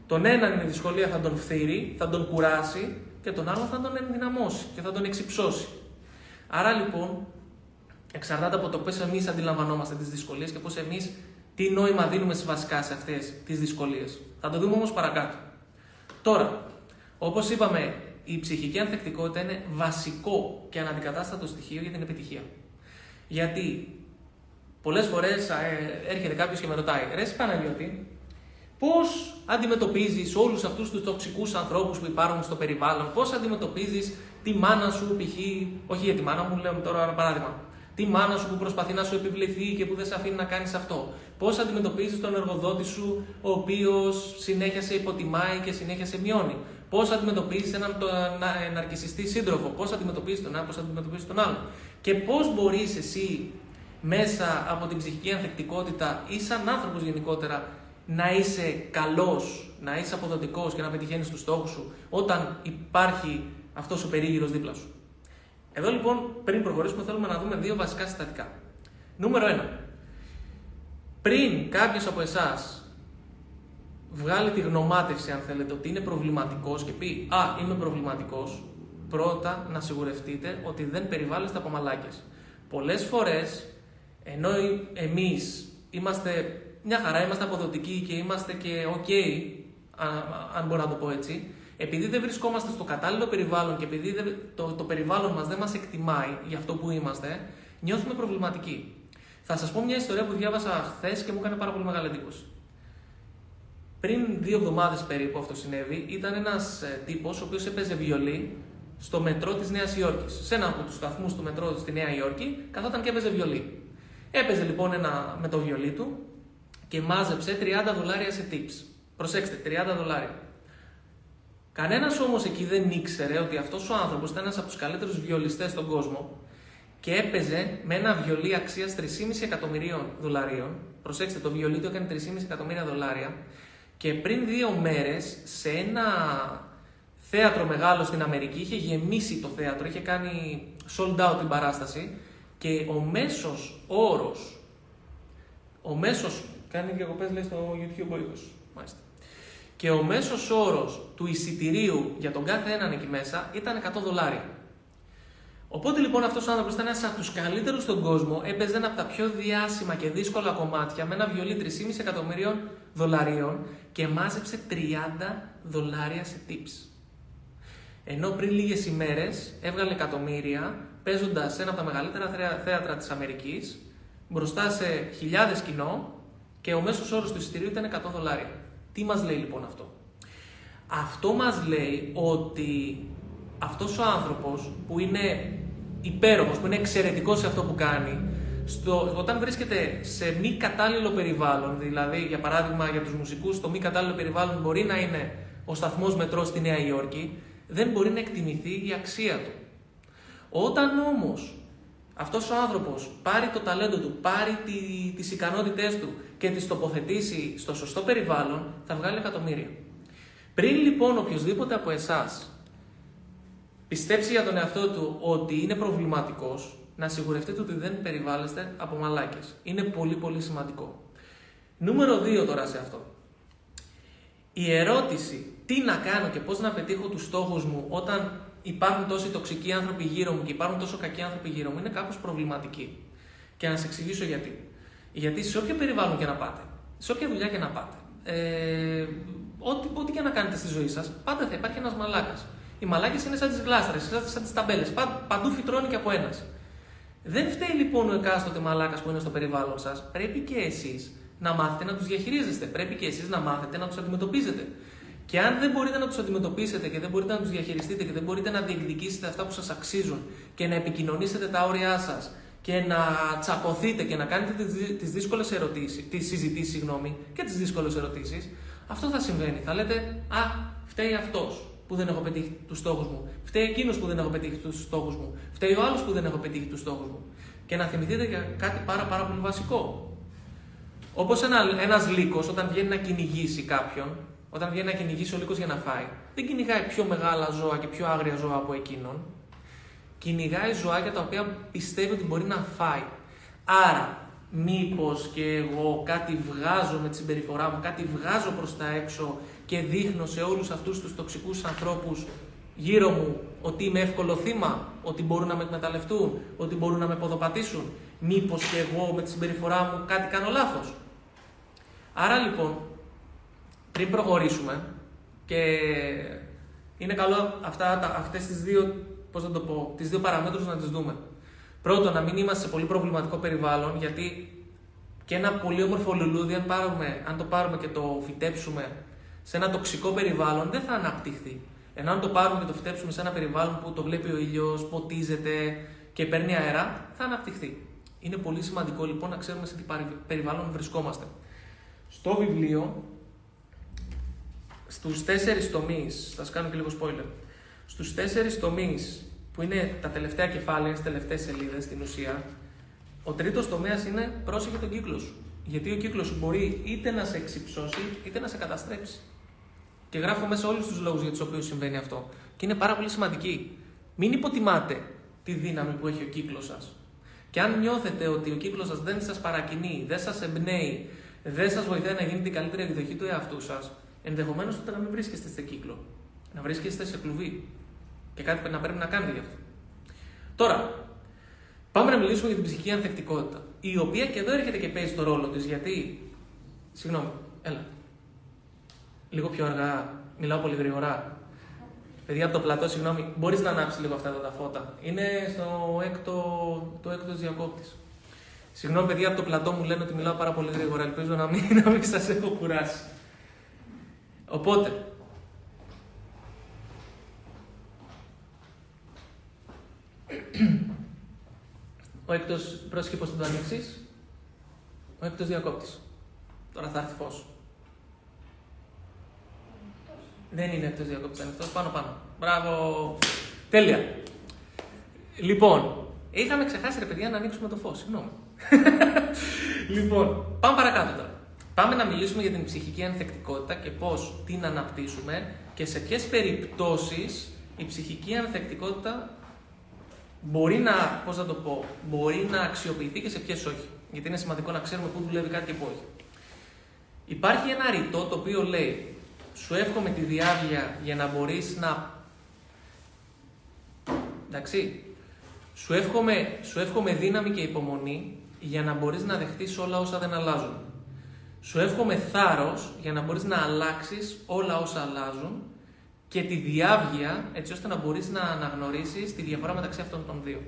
Τον έναν η δυσκολία θα τον φθείρει, θα τον κουράσει και τον άλλο θα τον ενδυναμώσει και θα τον εξυψώσει. Άρα λοιπόν, εξαρτάται από το πώς εμείς αντιλαμβανόμαστε τις δυσκολίες και πώς εμείς τι νόημα δίνουμε βασικά σε αυτές τις δυσκολίες. Θα το δούμε όμως παρακάτω. Τώρα, όπως είπαμε, η ψυχική ανθεκτικότητα είναι βασικό και αναντικατάστατο στοιχείο για την επιτυχία. Γιατί πολλές φορές ε, έρχεται κάποιος και με ρωτάει, Ρε Παναγιώτη, Πώς αντιμετωπίζεις όλους αυτούς τους τοξικούς ανθρώπους που υπάρχουν στο περιβάλλον, πώς αντιμετωπίζεις τη μάνα σου, π.χ. Όχι για τη μάνα μου, λέω τώρα ένα παράδειγμα. Τη μάνα σου που προσπαθεί να σου επιβληθεί και που δεν σε αφήνει να κάνεις αυτό. Πώς αντιμετωπίζεις τον εργοδότη σου, ο οποίος συνέχεια σε υποτιμάει και συνέχεια σε μειώνει. Πώς αντιμετωπίζεις έναν ναρκιστή σύντροφο. Πώς αντιμετωπίζεις τον ένα, πώς αντιμετωπίζεις τον άλλο. Και πώς μπορείς εσύ μέσα από την ψυχική ανθεκτικότητα ή σαν άνθρωπος γενικότερα να είσαι καλός, να είσαι αποδοτικός και να πετυχαίνεις τους στόχους σου όταν υπάρχει αυτός ο περίγυρος δίπλα σου. Εδώ λοιπόν, πριν προχωρήσουμε, θέλουμε να δούμε δύο βασικά συστατικά. Νούμερο 1. Πριν κάποιος από εσάς βγάλει τη γνωμάτευση, αν θέλετε, ότι είναι προβληματικός και πει «Α, είμαι προβληματικός», πρώτα να σιγουρευτείτε ότι δεν περιβάλλεστε από μαλάκες. Πολλές φορές, ενώ εμείς είμαστε μια χαρά, είμαστε αποδοτικοί και είμαστε και ok, αν μπορώ να το πω έτσι, επειδή δεν βρισκόμαστε στο κατάλληλο περιβάλλον και επειδή το, το περιβάλλον μας δεν μας εκτιμάει για αυτό που είμαστε, νιώθουμε προβληματικοί. Θα σας πω μια ιστορία που διάβασα χθες και μου έκανε πάρα πολύ μεγάλη εντύπωση. Πριν δύο εβδομάδες περίπου αυτό συνέβη, ήταν ένας ε, τύπος ο οποίος έπαιζε βιολί στο μετρό της Νέας Υόρκης. Σε ένα από τους σταθμούς του μετρό στη Νέα Υόρκη, καθόταν και έπαιζε βιολί. Έπαιζε λοιπόν ένα, με το βιολί του και μάζεψε 30 δολάρια σε tips. Προσέξτε, 30 δολάρια. Κανένας όμως εκεί δεν ήξερε ότι αυτός ο άνθρωπος ήταν ένας από τους καλύτερους βιολιστές στον κόσμο και έπαιζε με ένα βιολί αξίας 3,5 εκατομμυρίων δολαρίων. Προσέξτε, το βιολί του έκανε 3,5 εκατομμύρια δολάρια και πριν δύο μέρες σε ένα θέατρο μεγάλο στην Αμερική είχε γεμίσει το θέατρο, είχε κάνει sold out την παράσταση και ο μέσος όρος, ο μέσος Κάνει διακοπές, λέει, στο YouTube ο ήχος. Μάλιστα. Και ο μέσος όρος του εισιτηρίου για τον κάθε έναν εκεί μέσα ήταν 100 δολάρια. Οπότε λοιπόν αυτός ο άνθρωπος ήταν ένας από τους καλύτερους στον κόσμο, έπαιζε ένα από τα πιο διάσημα και δύσκολα κομμάτια με ένα βιολί 3,5 εκατομμυρίων δολαρίων και μάζεψε 30 δολάρια σε tips. Ενώ πριν λίγες ημέρες έβγαλε εκατομμύρια παίζοντας σε ένα από τα μεγαλύτερα θέατρα της Αμερικής μπροστά σε χιλιάδες κοινό και ο μέσος όρος του εισιτηρίου ήταν 100 δολάρια. Τι μας λέει λοιπόν αυτό; Αυτό μας λέει ότι αυτός ο άνθρωπος που είναι υπέροχος, που είναι εξαιρετικός σε αυτό που κάνει, στο, όταν βρίσκεται σε μη κατάλληλο περιβάλλον, δηλαδή για παράδειγμα για τους μουσικούς, το μη κατάλληλο περιβάλλον μπορεί να είναι ο σταθμός μετρό στη Νέα Υόρκη, δεν μπορεί να εκτιμηθεί η αξία του. Όταν όμως αυτός ο άνθρωπος πάρει το ταλέντο του, πάρει τις ικανότητές του και τις τοποθετήσει στο σωστό περιβάλλον, θα βγάλει εκατομμύρια. Πριν λοιπόν οποιοδήποτε από εσάς πιστέψει για τον εαυτό του ότι είναι προβληματικός, να σιγουρευτείτε ότι δεν περιβάλλεστε από μαλάκες. Είναι πολύ πολύ σημαντικό. Νούμερο 2 τώρα σε αυτό. Η ερώτηση τι να κάνω και πώς να πετύχω τους στόχους μου όταν υπάρχουν τόσοι τοξικοί άνθρωποι γύρω μου και υπάρχουν τόσο κακοί άνθρωποι γύρω μου είναι κάπως προβληματική. Και να σας εξηγήσω γιατί. Γιατί σε όποιο περιβάλλον και να πάτε, σε όποια δουλειά και να πάτε, ε, ό,τι, ό,τι και να κάνετε στη ζωή σας, πάντα θα υπάρχει ένας μαλάκας. Οι μαλάκες είναι σαν τις γλάστρες, σαν τις ταμπέλες. Παντού φυτρώνει και από ένας. Δεν φταίει λοιπόν ο εκάστοτε μαλάκας που είναι στο περιβάλλον σας. Πρέπει και εσείς να μάθετε να τους διαχειρίζεστε. Πρέπει και εσείς να μάθετε να τους αντιμετωπίζετε. Και αν δεν μπορείτε να τους αντιμετωπίσετε και δεν μπορείτε να τους διαχειριστείτε και δεν μπορείτε να διεκδικήσετε αυτά που σας αξίζουν και να επικοινωνήσετε τα όρια σας και να τσακωθείτε και να κάνετε τις δύσκολες ερωτήσεις, τις συζητήσεις, συγγνώμη, και τις δύσκολες ερωτήσεις, αυτό θα συμβαίνει. Θα λέτε, Α, φταίει αυτός που δεν έχω πετύχει τους στόχους μου. Φταίει εκείνος που δεν έχω πετύχει τους στόχους μου. Φταίει ο άλλος που δεν έχω πετύχει τους στόχους μου. Και να θυμηθείτε για κάτι πάρα, πάρα πολύ βασικό. Όπως ένα ένας λύκος, όταν βγαίνει να κυνηγήσει κάποιον, όταν βγαίνει να κυνηγήσει ο λύκος για να φάει, δεν κυνηγάει πιο μεγάλα ζώα και πιο άγρια ζώα από εκείνον. Κυνηγάει ζωάκια τα οποία πιστεύει ότι μπορεί να φάει. Άρα, μήπως και εγώ κάτι βγάζω με τη συμπεριφορά μου, κάτι βγάζω προς τα έξω και δείχνω σε όλους αυτούς τους τοξικούς ανθρώπους γύρω μου ότι είμαι εύκολο θύμα, ότι μπορούν να με εκμεταλλευτούν, ότι μπορούν να με ποδοπατήσουν. Μήπως και εγώ με τη συμπεριφορά μου κάτι κάνω λάθος. Άρα λοιπόν, πριν προχωρήσουμε και είναι καλό αυτά, αυτές τις δύο, πώς να το πω, τις δύο παραμέτρους να τις δούμε. Πρώτον, να μην είμαστε σε πολύ προβληματικό περιβάλλον, γιατί και ένα πολύ όμορφο λουλούδι, αν, πάρουμε, αν το πάρουμε και το φυτέψουμε σε ένα τοξικό περιβάλλον δεν θα αναπτυχθεί. Ενώ αν το πάρουμε και το φυτέψουμε σε ένα περιβάλλον που το βλέπει ο ήλιος, ποτίζεται και παίρνει αέρα, θα αναπτυχθεί. Είναι πολύ σημαντικό λοιπόν να ξέρουμε σε τι περιβάλλον βρισκόμαστε. Στο βιβλίο, στους τέσσερις τομείς, θα σας κάνω και λίγο spoiler, στους τέσσερις τομείς που είναι τα τελευταία κεφάλαια, τι τελευταίες σελίδες στην ουσία, ο τρίτος τομέας είναι πρόσεχε τον κύκλο σου. Γιατί ο κύκλος σου μπορεί είτε να σε εξυψώσει είτε να σε καταστρέψει. Και γράφω μέσα όλους τους λόγους για τους οποίους συμβαίνει αυτό. Και είναι πάρα πολύ σημαντική. Μην υποτιμάτε τη δύναμη που έχει ο κύκλος σας. Και αν νιώθετε ότι ο κύκλος σας δεν σας παρακινεί, δεν σας εμπνέει, δεν σας βοηθάει να γίνετε η καλύτερη εκδοχή του εαυτού σας, ενδεχομένως τότε να μην βρίσκεστε σε κύκλο. Να βρίσκεστε σε κλουβί. Και κάτι να πρέπει να κάνετε γι' αυτό. Τώρα, πάμε να μιλήσουμε για την ψυχική ανθεκτικότητα. Η οποία και εδώ έρχεται και παίζει το ρόλο της, γιατί. Συγγνώμη, έλα. Λίγο πιο αργά, μιλάω πολύ γρήγορα. Παιδιά από το πλατό, συγγνώμη, μπορείς να ανάψεις λίγο αυτά τα φώτα. Είναι στο έκτο, το έκτος διακόπτης. Συγγνώμη, παιδιά από το πλατό μου λένε ότι μιλάω πάρα πολύ γρήγορα. Ελπίζω να μην, να μην σας έχω κουράσει. Οπότε, ο έκτος, πρόσεχε πώς θα το ανοίξεις. Ο έκτος διακόπτης. Τώρα θα έρθει φως. Δεν είναι εκτό διακόπτης ανοιχτό, πάνω πάνω. Μπράβο. Τέλεια. Λοιπόν, είχαμε ξεχάσει ρε παιδιά να ανοίξουμε το φως. Συγγνώμη. λοιπόν, πάμε παρακάτω τώρα. Πάμε να μιλήσουμε για την ψυχική ανθεκτικότητα και πώς την αναπτύσσουμε και σε ποιες περιπτώσεις η ψυχική ανθεκτικότητα μπορεί να, πώς να το πω, μπορεί να αξιοποιηθεί και σε ποιες όχι. Γιατί είναι σημαντικό να ξέρουμε πού δουλεύει κάτι και πού όχι. Υπάρχει ένα ρητό το οποίο λέει σου εύχομαι τη διάβια για να μπορείς να... Εντάξει. Σου εύχομαι, σου εύχομαι δύναμη και υπομονή για να μπορείς να δεχτείς όλα όσα δεν αλλάζουν. Σου εύχομαι θάρρος για να μπορείς να αλλάξεις όλα όσα αλλάζουν και τη διάβγεια έτσι ώστε να μπορείς να αναγνωρίσεις τη διαφορά μεταξύ αυτών των δύο.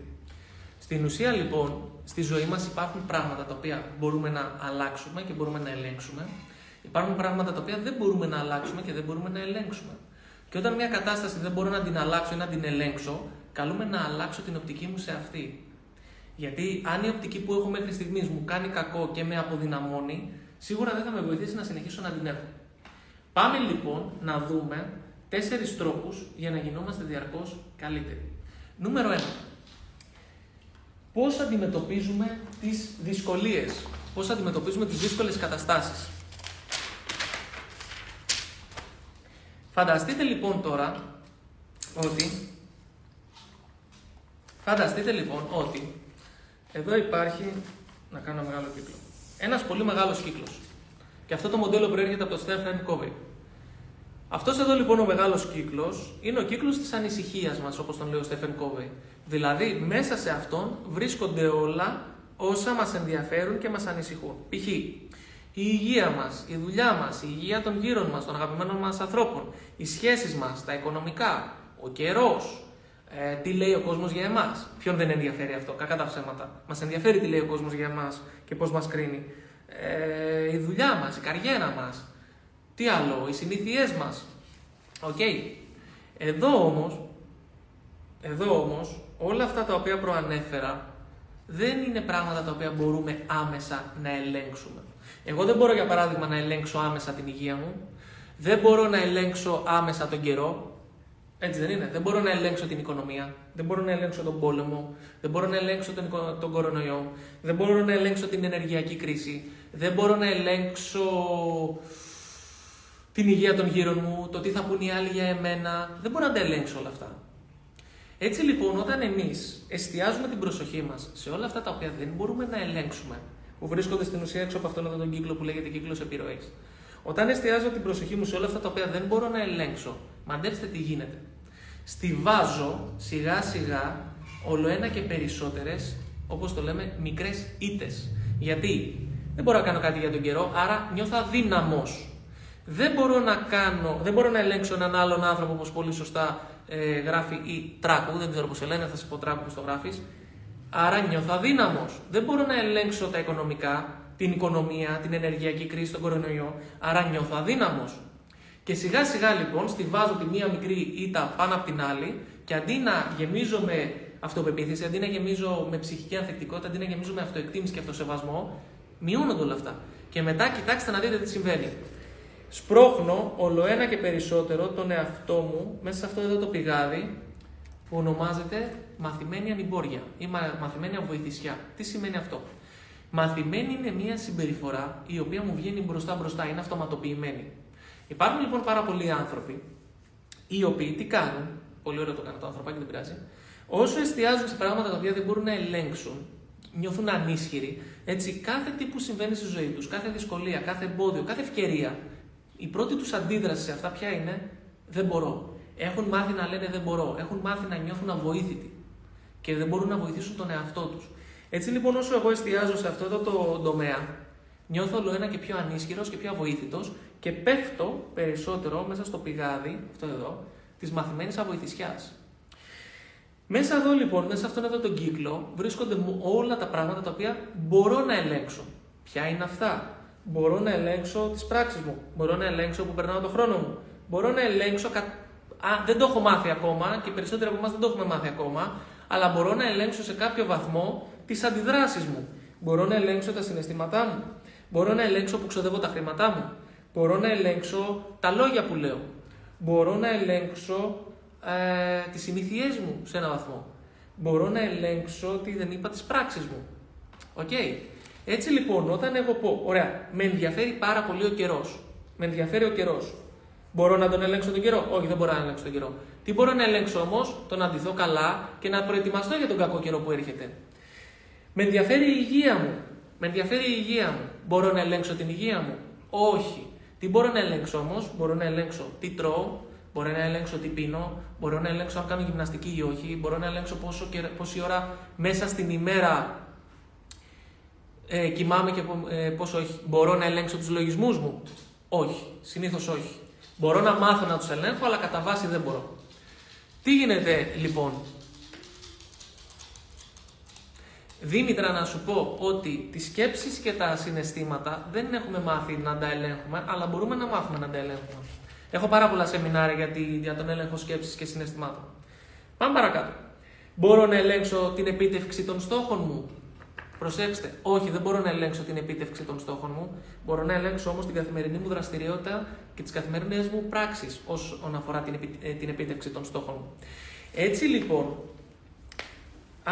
Στην ουσία λοιπόν, στη ζωή μας υπάρχουν πράγματα τα οποία μπορούμε να αλλάξουμε και μπορούμε να ελέγξουμε Υπάρχουν πράγματα τα οποία δεν μπορούμε να αλλάξουμε και δεν μπορούμε να ελέγξουμε. Και όταν μια κατάσταση δεν μπορώ να την αλλάξω ή να την ελέγξω, καλούμε να αλλάξω την οπτική μου σε αυτή. Γιατί αν η οπτική που έχω μέχρι στιγμής μου κάνει κακό και με αποδυναμώνει, σίγουρα δεν θα με βοηθήσει να συνεχίσω να την έχω. Πάμε λοιπόν να δούμε τέσσερις τρόπους για να γινόμαστε διαρκώς καλύτεροι. Νούμερο 1. Πώς αντιμετωπίζουμε τις δυσκολίες, πώς αντιμετωπίζουμε τις δύσκολες καταστάσεις. Φανταστείτε λοιπόν τώρα ότι Φανταστείτε λοιπόν ότι εδώ υπάρχει, να κάνω μεγάλο κύκλο, ένας πολύ μεγάλος κύκλος. Και αυτό το μοντέλο προέρχεται από το Stephen Covey. Αυτός εδώ λοιπόν ο μεγάλος κύκλος είναι ο κύκλος της ανησυχίας μας, όπως τον λέει ο Stephen Covey. Δηλαδή μέσα σε αυτόν βρίσκονται όλα όσα μας ενδιαφέρουν και μας ανησυχούν. Π.χ η υγεία μας, η δουλειά μας, η υγεία των γύρων μας, των αγαπημένων μας ανθρώπων, οι σχέσεις μας, τα οικονομικά, ο καιρός, Ε, τι λέει ο κόσμος για εμάς; Ποιον δεν ενδιαφέρει αυτό, κακά τα ψέματα. Μας ενδιαφέρει τι λέει ο κόσμος για εμάς και πώς μας κρίνει. Ε, η δουλειά μας, η καριέρα μας. Τι άλλο, οι συνήθειές μας. Οκ. Εδώ όμως, εδώ όμως, όλα αυτά τα οποία προανέφερα δεν είναι πράγματα τα οποία μπορούμε άμεσα να ελέγξουμε. Εγώ δεν μπορώ για παράδειγμα να ελέγξω άμεσα την υγεία μου, δεν μπορώ να ελέγξω άμεσα τον καιρό, έτσι δεν είναι. Δεν μπορώ να ελέγξω την οικονομία, δεν μπορώ να ελέγξω τον πόλεμο, δεν μπορώ να ελέγξω τον, τον κορονοϊό, δεν μπορώ να ελέγξω την ενεργειακή κρίση, δεν μπορώ να ελέγξω την υγεία των γύρων μου, το τι θα πούν οι άλλοι για εμένα. Δεν μπορώ να τα ελέγξω όλα αυτά. Έτσι λοιπόν, όταν εμείς εστιάζουμε την προσοχή μας σε όλα αυτά τα οποία δεν μπορούμε να ελέγξουμε, που βρίσκονται στην ουσία έξω από αυτόν εδώ τον κύκλο που λέγεται κύκλος επιρροής, όταν εστιάζω την προσοχή μου σε όλα αυτά τα οποία δεν μπορώ να ελέγξω, μαντέψτε τι γίνεται. Στιβάζω σιγά σιγά όλο ένα και περισσότερες, όπως το λέμε, μικρές ήττες. Γιατί δεν μπορώ να κάνω κάτι για τον καιρό, άρα νιώθω αδύναμος. Δεν μπορώ να κάνω, δεν μπορώ να ελέγξω έναν άλλον άνθρωπο όπως πολύ σωστά ε, γράφει ή τράκου, δεν ξέρω πώς σε λένε, θα σε πω τράκου που το γράφεις. Άρα νιώθω αδύναμος. Δεν μπορώ να ελέγξω τα οικονομικά, την οικονομία, την ενεργειακή κρίση, τον κορονοϊό. Άρα νιώθω αδύναμος. Και σιγά σιγά λοιπόν στηβάζω τη μία μικρή ήττα πάνω από την άλλη και αντί να γεμίζω με αυτοπεποίθηση, αντί να γεμίζω με ψυχική ανθεκτικότητα, αντί να γεμίζω με αυτοεκτίμηση και αυτοσεβασμό, μειώνονται όλα αυτά. Και μετά κοιτάξτε να δείτε τι συμβαίνει σπρώχνω όλο ένα και περισσότερο τον εαυτό μου μέσα σε αυτό εδώ το πηγάδι που ονομάζεται μαθημένη ανυμπόρια ή μαθημένη αβοηθησιά. Τι σημαίνει αυτό; Μαθημένη είναι μια συμπεριφορά η οποία μου βγαίνει μπροστά μπροστά, είναι αυτοματοποιημένη. Υπάρχουν λοιπόν πάρα πολλοί άνθρωποι οι οποίοι τι κάνουν, πολύ ωραίο το κάνω το ανθρωπάκι, δεν πειράζει, όσο εστιάζουν σε πράγματα τα οποία δεν μπορούν να ελέγξουν, νιώθουν ανίσχυροι, έτσι κάθε τι που συμβαίνει στη ζωή τους, κάθε δυσκολία, κάθε εμπόδιο, κάθε ευκαιρία, η πρώτη τους αντίδραση σε αυτά ποια είναι, δεν μπορώ. Έχουν μάθει να λένε δεν μπορώ. Έχουν μάθει να νιώθουν αβοήθητοι και δεν μπορούν να βοηθήσουν τον εαυτό τους. Έτσι λοιπόν, όσο εγώ εστιάζω σε αυτό το τομέα, νιώθω όλο ένα και πιο ανίσχυρος και πιο αβοήθητος και πέφτω περισσότερο μέσα στο πηγάδι, αυτό εδώ, της μαθημένης αβοηθησιάς. Μέσα εδώ λοιπόν, μέσα σε αυτόν εδώ τον κύκλο, βρίσκονται όλα τα πράγματα τα οποία μπορώ να ελέγξω. Ποια είναι αυτά, Μπορώ να ελέγξω τις πράξεις μου. Μπορώ να ελέγξω που περνάω τον χρόνο μου. Μπορώ να ελέγξω. Κα... Α, δεν το έχω μάθει ακόμα και περισσότεροι από εμάς δεν το έχουμε μάθει ακόμα, αλλά μπορώ να ελέγξω σε κάποιο βαθμό τις αντιδράσεις μου. Μπορώ να ελέγξω τα συναισθήματά μου. Μπορώ να ελέγξω που ξοδεύω τα χρήματά μου. Μπορώ να ελέγξω τα λόγια που λέω. Μπορώ να ελέγξω ε, τις συνήθειές μου σε ένα βαθμό. Μπορώ να ελέγξω ότι δεν είπα τις πράξεις μου. Οκ. Έτσι λοιπόν, όταν εγώ πω, ωραία, με ενδιαφέρει πάρα πολύ ο καιρός. Με ενδιαφέρει ο καιρός. Μπορώ να τον ελέγξω τον καιρό; Όχι, δεν μπορώ να ελέγξω τον καιρό. Τι μπορώ να ελέγξω όμως, το να ντυθώ καλά και να προετοιμαστώ για τον κακό καιρό που έρχεται. Με ενδιαφέρει η υγεία μου. Με ενδιαφέρει η υγεία μου. Μπορώ να ελέγξω την υγεία μου; Όχι. Τι μπορώ να ελέγξω όμως, μπορώ να ελέγξω τι τρώω, μπορώ να ελέγξω τι πίνω, μπορώ να ελέγξω αν κάνω γυμναστική ή όχι, μπορώ να ελέγξω πόσο, πόση ώρα μέσα στην ημέρα ε, κοιμάμαι και ε, πόσο όχι. Μπορώ να ελέγξω τους λογισμούς μου; Όχι. Συνήθως όχι. Μπορώ να μάθω να τους ελέγχω, αλλά κατά βάση δεν μπορώ. Τι γίνεται λοιπόν; Δήμητρα να σου πω ότι τις σκέψεις και τα συναισθήματα δεν έχουμε μάθει να τα ελέγχουμε, αλλά μπορούμε να μάθουμε να τα ελέγχουμε. Έχω πάρα πολλά σεμινάρια για, τη, για τον έλεγχο σκέψης και συναισθημάτων. Πάμε παρακάτω. Μπορώ να ελέγξω την επίτευξη των στόχων μου; Προσέξτε, όχι, δεν μπορώ να ελέγξω την επίτευξη των στόχων μου. Μπορώ να ελέγξω όμως την καθημερινή μου δραστηριότητα και τις καθημερινές μου πράξεις όσον αφορά την, ε, την επίτευξη των στόχων μου. Έτσι λοιπόν,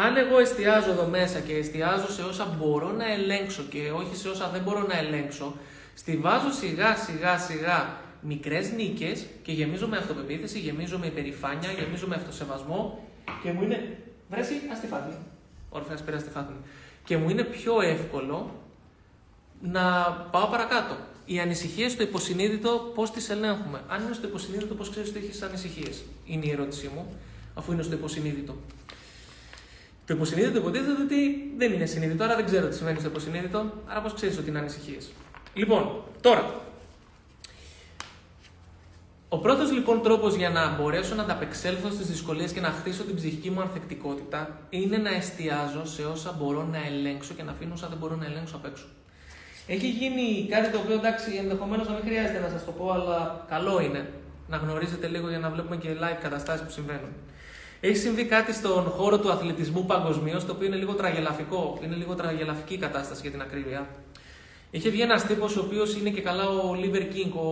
αν εγώ εστιάζω εδώ μέσα και εστιάζω σε όσα μπορώ να ελέγξω και όχι σε όσα δεν μπορώ να ελέγξω, στηβάζω σιγά σιγά σιγά μικρές νίκες και γεμίζω με αυτοπεποίθηση, γεμίζω με υπερηφάνεια, γεμίζω με αυτοσεβασμό και μου είναι. Βρέσει, αστιφάτη. Όρφια, πέρα αστιφάτη και μου είναι πιο εύκολο να πάω παρακάτω. Οι ανησυχίες στο υποσυνείδητο, πώς τις ελέγχουμε; Αν είναι στο υποσυνείδητο, πώς ξέρεις ότι έχεις ανησυχίες, είναι η ερώτησή μου, αφού είναι στο υποσυνείδητο. Το υποσυνείδητο υποτίθεται ότι δεν είναι συνείδητο, άρα δεν ξέρω τι σημαίνει στο υποσυνείδητο, άρα πώς ξέρεις ότι είναι ανησυχίες. Λοιπόν, τώρα. Ο πρώτος λοιπόν τρόπος για να μπορέσω να ανταπεξέλθω στις δυσκολίες και να χτίσω την ψυχική μου ανθεκτικότητα είναι να εστιάζω σε όσα μπορώ να ελέγξω και να αφήνω όσα δεν μπορώ να ελέγξω απ' έξω. Έχει γίνει κάτι το οποίο εντάξει ενδεχομένως να μην χρειάζεται να σας το πω, αλλά καλό είναι να γνωρίζετε λίγο για να βλέπουμε και live καταστάσεις που συμβαίνουν. Έχει συμβεί κάτι στον χώρο του αθλητισμού παγκοσμίως, το οποίο είναι λίγο τραγελαφικό. Είναι λίγο τραγελαφική η κατάσταση για την ακρίβεια. Είχε βγει ένας τύπος ο οποίος είναι και καλά ο Λίβερ King, ο,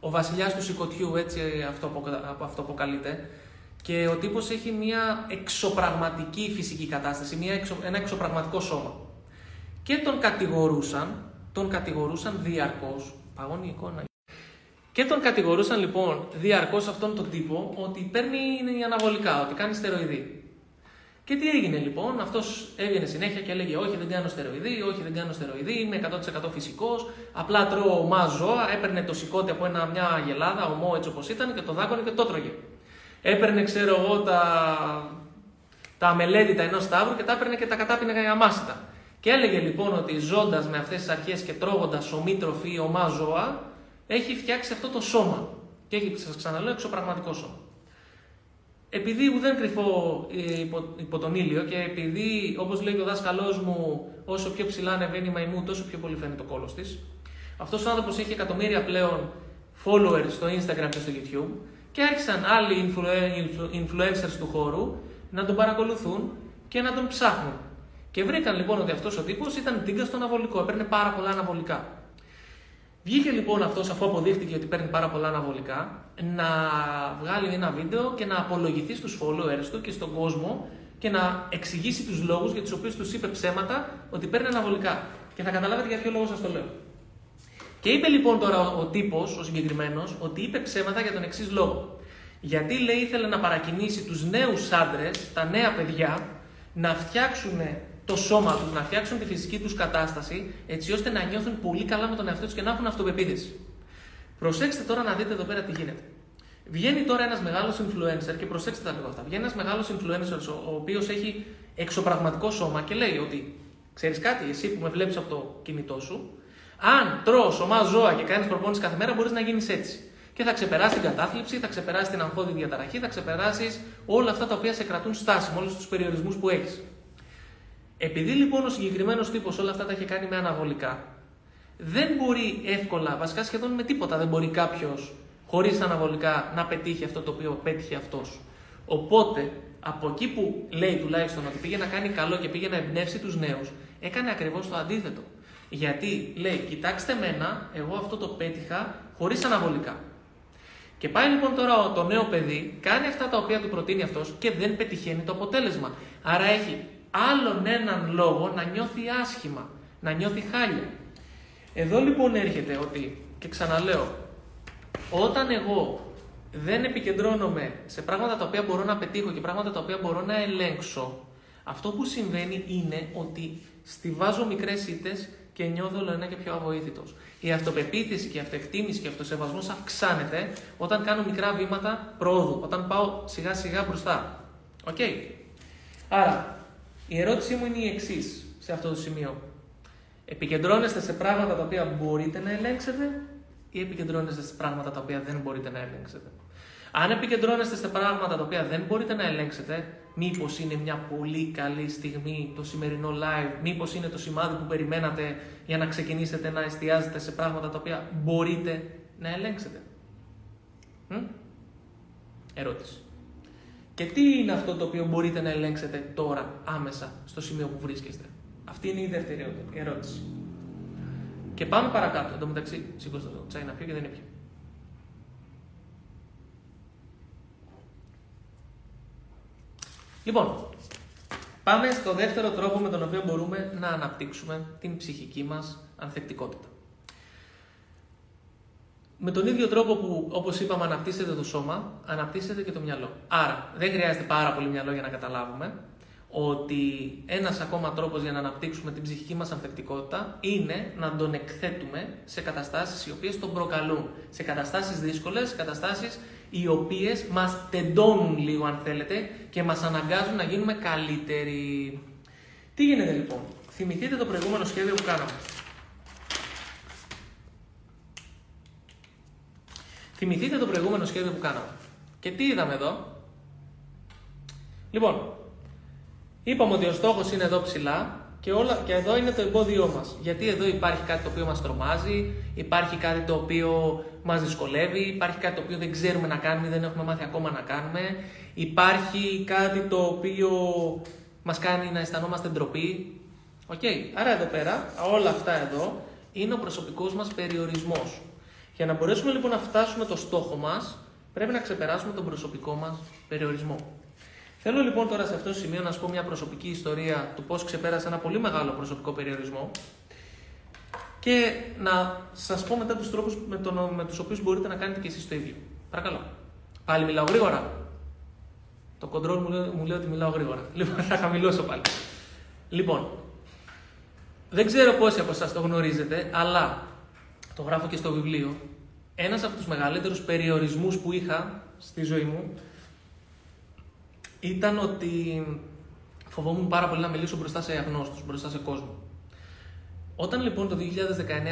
ο βασιλιάς του σηκωτιού, έτσι αυτό, αυτό αποκαλείται. Και ο τύπος έχει μια εξωπραγματική φυσική κατάσταση, μια εξω, ένα εξωπραγματικό σώμα. Και τον κατηγορούσαν, τον κατηγορούσαν διαρκώς, παγώνει η εικόνα, και τον κατηγορούσαν λοιπόν διαρκώς αυτόν τον τύπο ότι παίρνει αναβολικά, ότι κάνει στεροειδή. Και τι έγινε λοιπόν, αυτός έβγαινε συνέχεια και έλεγε: Όχι, δεν κάνω στεροειδή, όχι, δεν κάνω στεροειδή, είμαι 100% φυσικός. Απλά τρώω ομά ζώα. Έπαιρνε το σηκώτη από ένα, μια γελάδα, ομό έτσι όπως ήταν και το δάκωνε και το τρώγε. Έπαιρνε, ξέρω εγώ, τα, τα αμελέτητα ενός σταύρου και τα έπαιρνε και τα κατάπινε για αμάσιτα. Και έλεγε λοιπόν ότι ζώντας με αυτές τις αρχές και τρώγοντας ομήτροφη ομά ζώα, έχει φτιάξει αυτό το σώμα. Και έχει, σας ξαναλέω, εξωπραγματικό σώμα. Επειδή δεν κρυφώ ε, υπό, υπό, τον ήλιο και επειδή, όπως λέει ο δάσκαλός μου, όσο πιο ψηλά ανεβαίνει η μαϊμού, τόσο πιο πολύ φαίνεται το κόλος της. Αυτός ο άνθρωπος έχει εκατομμύρια πλέον followers στο Instagram και στο YouTube και άρχισαν άλλοι influencers του χώρου να τον παρακολουθούν και να τον ψάχνουν. Και βρήκαν λοιπόν ότι αυτός ο τύπος ήταν τίγκα στο αναβολικό, έπαιρνε πάρα πολλά αναβολικά. Βγήκε λοιπόν αυτός, αφού αποδείχτηκε ότι παίρνει πάρα πολλά αναβολικά, να βγάλει ένα βίντεο και να απολογηθεί στους followers του και στον κόσμο και να εξηγήσει τους λόγους για τους οποίους τους είπε ψέματα ότι παίρνει αναβολικά. Και θα καταλάβετε για ποιο λόγο σας το λέω. Και είπε λοιπόν τώρα ο τύπος, ο συγκεκριμένος, ότι είπε ψέματα για τον εξής λόγο. Γιατί λέει ήθελε να παρακινήσει τους νέους άντρες, τα νέα παιδιά, να φτιάξουν το σώμα τους, να φτιάξουν τη φυσική τους κατάσταση, έτσι ώστε να νιώθουν πολύ καλά με τον εαυτό τους και να έχουν αυτοπεποίθηση. Προσέξτε τώρα να δείτε εδώ πέρα τι γίνεται. Βγαίνει τώρα ένας μεγάλος influencer και προσέξτε τα λίγο αυτά. Βγαίνει ένας μεγάλος influencer ο οποίος έχει εξωπραγματικό σώμα και λέει ότι ξέρεις κάτι, εσύ που με βλέπεις από το κινητό σου, αν τρώ σωμά ζώα και κάνεις προπόνηση κάθε μέρα, μπορείς να γίνεις έτσι. Και θα ξεπεράσει την κατάθλιψη, θα ξεπεράσει την αγχώδη διαταραχή, θα ξεπεράσεις όλα αυτά τα οποία σε κρατούν στάση, με όλους τους περιορισμούς που έχεις. Επειδή λοιπόν ο συγκεκριμένος τύπος όλα αυτά τα έχει κάνει με αναβολικά, δεν μπορεί εύκολα, βασικά σχεδόν με τίποτα δεν μπορεί κάποιος χωρίς αναβολικά να πετύχει αυτό το οποίο πέτυχε αυτός. Οπότε, από εκεί που λέει τουλάχιστον ότι πήγε να κάνει καλό και πήγε να εμπνεύσει τους νέους, έκανε ακριβώς το αντίθετο. Γιατί λέει, κοιτάξτε μένα, εγώ αυτό το πέτυχα χωρίς αναβολικά. Και πάει λοιπόν τώρα το νέο παιδί, κάνει αυτά τα οποία του προτείνει αυτός και δεν πετυχαίνει το αποτέλεσμα. Άρα έχει άλλον έναν λόγο να νιώθει άσχημα, να νιώθει χάλια. Εδώ λοιπόν έρχεται ότι, και ξαναλέω, όταν εγώ δεν επικεντρώνομαι σε πράγματα τα οποία μπορώ να πετύχω και πράγματα τα οποία μπορώ να ελέγξω, αυτό που συμβαίνει είναι ότι στοιβάζω μικρές ήττες και νιώθω ολοένα και πιο αβοήθητος. Η αυτοπεποίθηση και η αυτοεκτίμηση και ο αυτοσεβασμός αυξάνεται όταν κάνω μικρά βήματα πρόοδου, όταν πάω σιγά σιγά μπροστά. Οκ. Άρα, η ερώτησή μου είναι η εξής σε αυτό το σημείο. Επικεντρώνεστε σε πράγματα τα οποία μπορείτε να ελέγξετε ή επικεντρώνεστε σε πράγματα τα οποία δεν μπορείτε να ελέγξετε; Αν επικεντρώνεστε σε πράγματα τα οποία δεν μπορείτε να ελέγξετε, μήπως είναι μια πολύ καλή στιγμή το σημερινό live, μήπως είναι το σημάδι που περιμένατε για να ξεκινήσετε να εστιάζετε σε πράγματα τα οποία μπορείτε να ελέγξετε; Μ; Ερώτηση. Και τι είναι αυτό το οποίο μπορείτε να ελέγξετε τώρα, άμεσα, στο σημείο που βρίσκεστε; Αυτή είναι η δεύτερη ερώτηση. Και πάμε παρακάτω. Εν τω μεταξύ, σήκωστε το τσάι να πιω και δεν είναι Λοιπόν, πάμε στο δεύτερο τρόπο με τον οποίο μπορούμε να αναπτύξουμε την ψυχική μας ανθεκτικότητα. Με τον ίδιο τρόπο που, όπως είπαμε, αναπτύσσεται το σώμα, αναπτύσσεται και το μυαλό. Άρα, δεν χρειάζεται πάρα πολύ μυαλό για να καταλάβουμε ότι ένας ακόμα τρόπος για να αναπτύξουμε την ψυχική μας ανθεκτικότητα είναι να τον εκθέτουμε σε καταστάσεις οι οποίες τον προκαλούν. Σε καταστάσεις δύσκολες, σε καταστάσεις οι οποίες μας τεντώνουν λίγο αν θέλετε και μας αναγκάζουν να γίνουμε καλύτεροι. Τι γίνεται λοιπόν; Θυμηθείτε το προηγούμενο σχέδιο που κάναμε. Θυμηθείτε το προηγούμενο σχέδιο που κάναμε. Και τι είδαμε εδώ; Λοιπόν, είπαμε ότι ο στόχος είναι εδώ ψηλά και, όλα, και εδώ είναι το εμπόδιό μας. Γιατί εδώ υπάρχει κάτι το οποίο μας τρομάζει, υπάρχει κάτι το οποίο μας δυσκολεύει, υπάρχει κάτι το οποίο δεν ξέρουμε να κάνουμε, δεν έχουμε μάθει ακόμα να κάνουμε, υπάρχει κάτι το οποίο μας κάνει να αισθανόμαστε ντροπή. Οκ, άρα εδώ πέρα, όλα αυτά εδώ, είναι ο προσωπικός μας περιορισμός. Για να μπορέσουμε λοιπόν να φτάσουμε το στόχο μας, πρέπει να ξεπεράσουμε τον προσωπικό μας περιορισμό. Θέλω λοιπόν τώρα σε αυτό το σημείο να σου πω μια προσωπική ιστορία του πώς ξεπέρασα ένα πολύ μεγάλο προσωπικό περιορισμό και να σας πω μετά τους τρόπους με, τον, με τους οποίους μπορείτε να κάνετε και εσείς το ίδιο. Παρακαλώ. Πάλι μιλάω γρήγορα. Το control μου λέει, μου λέει ότι μιλάω γρήγορα. Λοιπόν, θα χαμηλώσω πάλι. Λοιπόν, δεν ξέρω πόσοι από εσά το γνωρίζετε, αλλά το γράφω και στο βιβλίο. Ένας από τους μεγαλύτερους περιορισμούς που είχα στη ζωή μου ήταν ότι φοβόμουν πάρα πολύ να μιλήσω μπροστά σε αγνώστους, μπροστά σε κόσμο. Όταν λοιπόν το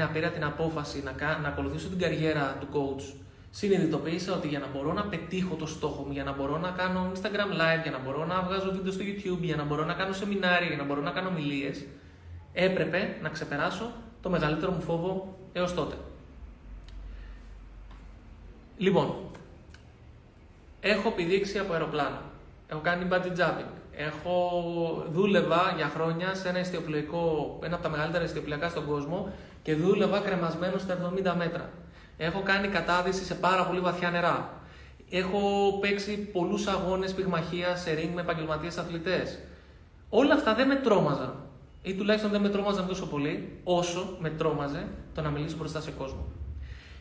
2019 πήρα την απόφαση να, να ακολουθήσω την καριέρα του coach, συνειδητοποίησα ότι για να μπορώ να πετύχω το στόχο μου, για να μπορώ να κάνω Instagram live, για να μπορώ να βγάζω βίντεο στο YouTube, για να μπορώ να κάνω σεμινάρια, για να μπορώ να κάνω μιλίε, έπρεπε να ξεπεράσω το μεγαλύτερο μου φόβο έως τότε. Λοιπόν, έχω πηδήξει από αεροπλάνο. Έχω κάνει bungee jumping. Έχω δούλευα για χρόνια σε ένα ιστιοπλοϊκό, ένα από τα μεγαλύτερα ιστιοπλοϊκά στον κόσμο και δούλευα κρεμασμένο στα 70 μέτρα. Έχω κάνει κατάδυση σε πάρα πολύ βαθιά νερά. Έχω παίξει πολλούς αγώνες πυγμαχία σε ring με επαγγελματίες αθλητές. Όλα αυτά δεν με τρόμαζαν. Ή τουλάχιστον δεν με τρόμαζαν τόσο πολύ, όσο με τρόμαζε το να μιλήσω μπροστά σε κόσμο.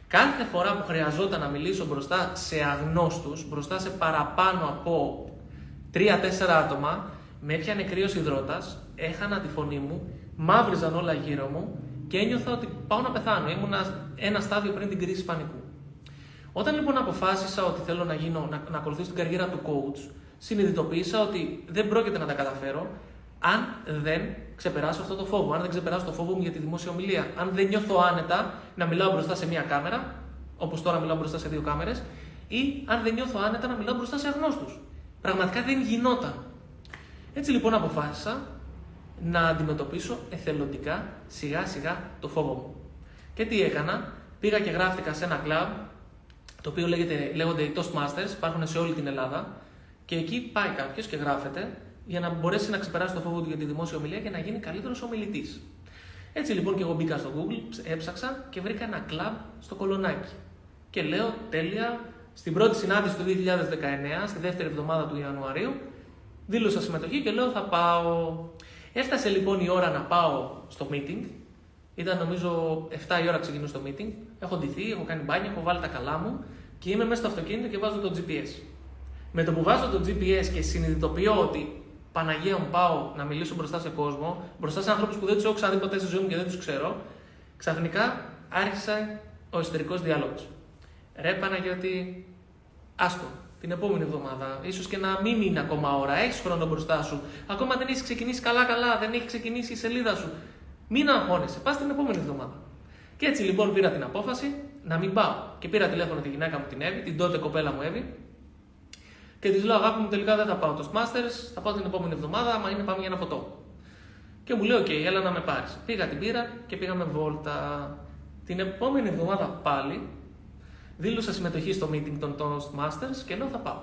Κάθε φορά που χρειαζόταν να μιλήσω μπροστά σε αγνώστους, μπροστά σε παραπάνω από 3-4 άτομα, με έπιανε κρύος υδρότας, έχανα τη φωνή μου, μαύριζαν όλα γύρω μου και ένιωθα ότι πάω να πεθάνω. Ήμουν ένα στάδιο πριν την κρίση πανικού. Όταν λοιπόν αποφάσισα ότι θέλω να, γίνω, να, να ακολουθήσω την καριέρα του coach, συνειδητοποίησα ότι δεν πρόκειται να τα καταφέρω αν δεν ξεπεράσω αυτό το φόβο, αν δεν ξεπεράσω το φόβο μου για τη δημόσια ομιλία, αν δεν νιώθω άνετα να μιλάω μπροστά σε μία κάμερα, όπως τώρα μιλάω μπροστά σε δύο κάμερες, ή αν δεν νιώθω άνετα να μιλάω μπροστά σε αγνώστους. Πραγματικά δεν γινόταν. Έτσι λοιπόν αποφάσισα να αντιμετωπίσω εθελοντικά σιγά σιγά το φόβο μου. Και τι έκανα, πήγα και γράφτηκα σε ένα κλαμπ, το οποίο λέγεται, λέγονται οι Toastmasters, υπάρχουν σε όλη την Ελλάδα, και εκεί πάει κάποιος και γράφεται για να μπορέσει να ξεπεράσει το φόβο του για τη δημόσια ομιλία και να γίνει καλύτερος ομιλητής. Έτσι λοιπόν και εγώ μπήκα στο Google, έψαξα και βρήκα ένα κλαμπ στο κολονάκι. Και λέω τέλεια, στην πρώτη συνάντηση του 2019, στη δεύτερη εβδομάδα του Ιανουαρίου, δήλωσα συμμετοχή και λέω θα πάω. Έφτασε λοιπόν η ώρα να πάω στο meeting. Ήταν νομίζω 7 η ώρα ξεκινούσε το meeting. Έχω ντυθεί, έχω κάνει μπάνια, έχω βάλει τα καλά μου και είμαι μέσα στο αυτοκίνητο και βάζω το GPS. Με το που βάζω το GPS και συνειδητοποιώ ότι Παναγία μου πάω να μιλήσω μπροστά σε κόσμο, μπροστά σε ανθρώπους που δεν τους έχω ξαναδεί ποτέ στη ζωή μου και δεν τους ξέρω, ξαφνικά άρχισε ο εσωτερικός διάλογος. Ρε Παναγιώτη, άστο, την επόμενη εβδομάδα, ίσως και να μην είναι ακόμα ώρα, έχεις χρόνο μπροστά σου. Ακόμα δεν έχεις ξεκινήσει καλά-καλά, δεν έχει ξεκινήσει η σελίδα σου. Μην αγχώνεσαι, πας την επόμενη εβδομάδα. Και έτσι λοιπόν πήρα την απόφαση να μην πάω. Και πήρα τηλέφωνο τη γυναίκα μου την Εύη, την τότε κοπέλα μου Εύη, και της λέω: Αγάπη μου, τελικά δεν θα πάω Toastmasters, θα πάω την επόμενη εβδομάδα, άμα είναι πάμε για ένα ποτό. Και μου λέει: OK, okay, έλα να με πάρεις. Πήγα την πήρα και πήγαμε βόλτα. Την επόμενη εβδομάδα πάλι δήλωσα συμμετοχή στο meeting των Toastmasters και λέω: Θα πάω.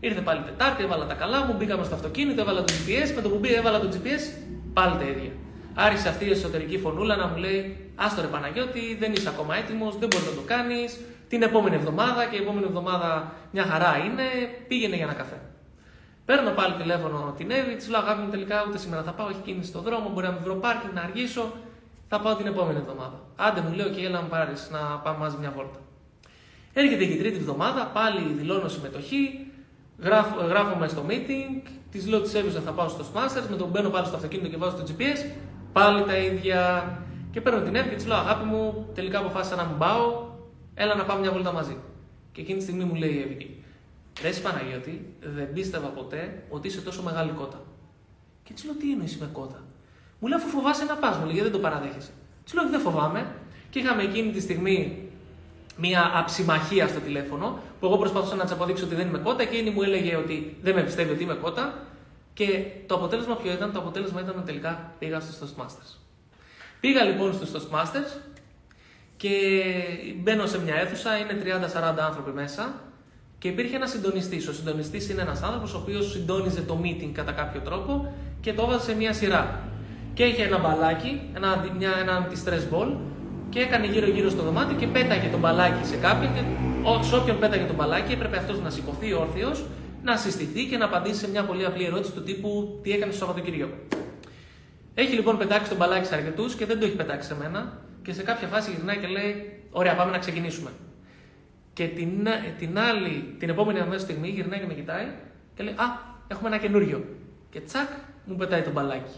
Ήρθε πάλι Τετάρτη, έβαλα τα καλά μου, μπήκαμε στο αυτοκίνητο, έβαλα το GPS. Με το που μπήκα, έβαλα το GPS, πάλι τα ίδια. Άρχισε αυτή η εσωτερική φωνούλα να μου λέει: Άστο ρε Παναγιώτη, δεν είσαι ακόμα έτοιμος, δεν μπορείς να το κάνεις, την επόμενη εβδομάδα και η επόμενη εβδομάδα μια χαρά είναι, πήγαινε για ένα καφέ. Παίρνω πάλι τηλέφωνο την Εύη, της λέω αγάπη μου τελικά ούτε σήμερα θα πάω, έχει κίνηση στο δρόμο, μπορεί να με βρω πάρκινγκ, να αργήσω, θα πάω την επόμενη εβδομάδα. Άντε μου λέω και έλα μου πάρεις να πάμε μαζί μια βόλτα. Έρχεται και η τρίτη εβδομάδα, πάλι δηλώνω συμμετοχή, γράφω, γράφομαι στο meeting, της λέω της Εύης θα πάω στο Masters, με τον μπαίνω πάλι στο αυτοκίνητο και βάζω το GPS, πάλι τα ίδια. Και παίρνω την Εύη και της λέω αγάπη μου, τελικά αποφάσισα να μην πάω, Έλα να πάμε μια βόλτα μαζί. Και εκείνη τη στιγμή μου λέει η Εύη, Ρε Παναγιώτη, δεν πίστευα ποτέ ότι είσαι τόσο μεγάλη κότα. Και της λέω, Τι εννοείς με κότα; Μου λέει, Αφού φοβάσαι να πας, μου λέει, δεν το παραδέχεσαι. Της λέω, Δεν φοβάμαι. Και είχαμε εκείνη τη στιγμή μία αψημαχία στο τηλέφωνο, που εγώ προσπαθούσα να της αποδείξω ότι δεν είμαι κότα και εκείνη μου έλεγε ότι δεν με πιστεύει ότι είμαι κότα. Και το αποτέλεσμα ποιο ήταν, το αποτέλεσμα ήταν ότι τελικά πήγα στους Toastmasters. Πήγα λοιπόν στους Toastmasters και μπαίνω σε μια αίθουσα, είναι 30-40 άνθρωποι μέσα και υπήρχε ένας συντονιστής. Ο συντονιστής είναι ένας άνθρωπος ο οποίος συντόνιζε το meeting κατά κάποιο τρόπο και το έβαζε σε μια σειρά. Και είχε ένα μπαλάκι, ένα, μια, ένα stress ball και έκανε γύρω-γύρω στο δωμάτιο και πέταγε το μπαλάκι σε κάποιον. Και σε όποιον πέταγε το μπαλάκι έπρεπε αυτός να σηκωθεί όρθιος, να συστηθεί και να απαντήσει σε μια πολύ απλή ερώτηση του τύπου Τι έκανες το Σαββατοκύριακο; Έχει λοιπόν πετάξει τον μπαλάκι σε αρκετούς και δεν το έχει πετάξει σε μένα. Και σε κάποια φάση γυρνάει και λέει: Ωραία, πάμε να ξεκινήσουμε. Και την, την άλλη, την επόμενη αμέσως στιγμή γυρνάει και με κοιτάει και λέει: Α, έχουμε ένα καινούριο. Και τσακ, μου πετάει το μπαλάκι.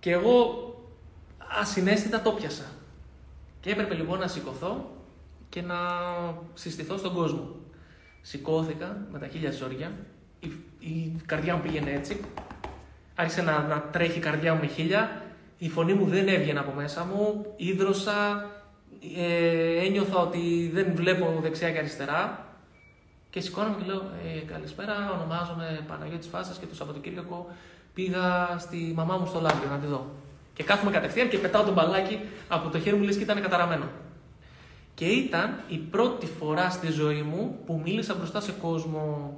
Και εγώ ασυναίσθητα το πιασα. Και έπρεπε λοιπόν να σηκωθώ και να συστηθώ στον κόσμο. Σηκώθηκα με τα χίλια ζόρια, η, η καρδιά μου πήγαινε έτσι, άρχισε να, να τρέχει η καρδιά μου με χίλια, η φωνή μου δεν έβγαινε από μέσα μου, ίδρωσα, ε, ένιωθα ότι δεν βλέπω δεξιά και αριστερά και σηκώνομαι και λέω ε, καλησπέρα, ονομάζομαι Παναγιώτης Φάσας και το Σαββατοκύριακο πήγα στη μαμά μου στο Λάμπριο να τη δω. Και κάθομαι κατευθείαν και πετάω τον μπαλάκι από το χέρι μου λες και ήταν καταραμένο. Και ήταν η πρώτη φορά στη ζωή μου που μίλησα μπροστά σε κόσμο.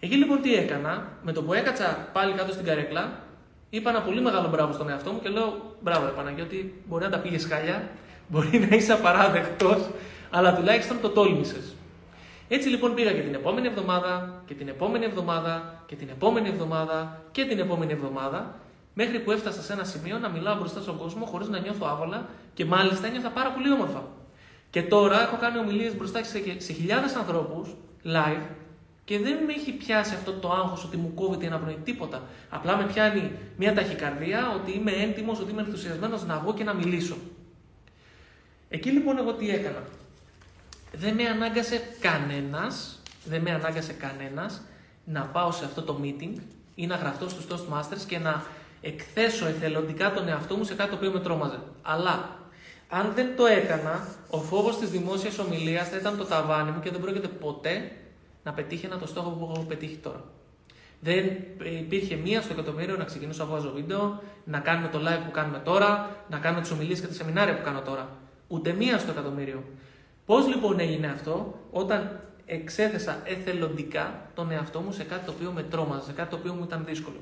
Εκεί λοιπόν τι έκανα, με το που έκατσα πάλι κάτω στην καρέκλα, είπα ένα πολύ μεγάλο μπράβο στον εαυτό μου και λέω: Μπράβο, Παναγιώτη, μπορεί να τα πήγες χάλια, μπορεί να είσαι απαράδεκτος, αλλά τουλάχιστον το τόλμησες. Έτσι λοιπόν πήγα και την επόμενη εβδομάδα και την επόμενη εβδομάδα και την επόμενη εβδομάδα και την επόμενη εβδομάδα, μέχρι που έφτασα σε ένα σημείο να μιλάω μπροστά στον κόσμο χωρίς να νιώθω άβολα και μάλιστα ένιωθα πάρα πολύ όμορφα. Και τώρα έχω κάνει ομιλίες μπροστά σε, σε χιλιάδες ανθρώπους live και δεν με έχει πιάσει αυτό το άγχος ότι μου κόβεται η αναπνοή, τίποτα. Απλά με πιάνει μια ταχυκαρδία ότι είμαι έντιμος, ότι είμαι ενθουσιασμένος να βγω και να μιλήσω. Εκεί λοιπόν εγώ τι έκανα. Δεν με ανάγκασε κανένας, δεν με ανάγκασε κανένας να πάω σε αυτό το meeting ή να γραφτώ στους Toastmasters και να εκθέσω εθελοντικά τον εαυτό μου σε κάτι το οποίο με τρόμαζε. Αλλά αν δεν το έκανα, ο φόβος της δημόσιας ομιλίας θα ήταν το ταβάνι μου και δεν πρόκειται ποτέ να πετύχαινα το στόχο που έχω πετύχει τώρα. Δεν υπήρχε μία στο εκατομμύριο να ξεκινήσω να βγάζω βίντεο, να κάνουμε το live που κάνουμε τώρα, να κάνουμε τις ομιλίες και τα σεμινάρια που κάνω τώρα. Ούτε μία στο εκατομμύριο. Πώς λοιπόν έγινε αυτό, όταν εξέθεσα εθελοντικά τον εαυτό μου σε κάτι το οποίο με τρόμαζε, σε κάτι το οποίο μου ήταν δύσκολο.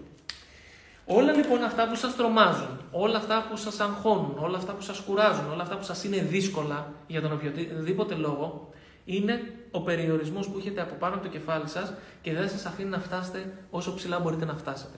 Όλα λοιπόν αυτά που σας τρομάζουν, όλα αυτά που σας αγχώνουν, όλα αυτά που σας κουράζουν, όλα αυτά που σας είναι δύσκολα για τον οποιοδήποτε λόγο, είναι ο περιορισμός που έχετε από πάνω από το κεφάλι σας και δεν σας αφήνει να φτάσετε όσο ψηλά μπορείτε να φτάσετε.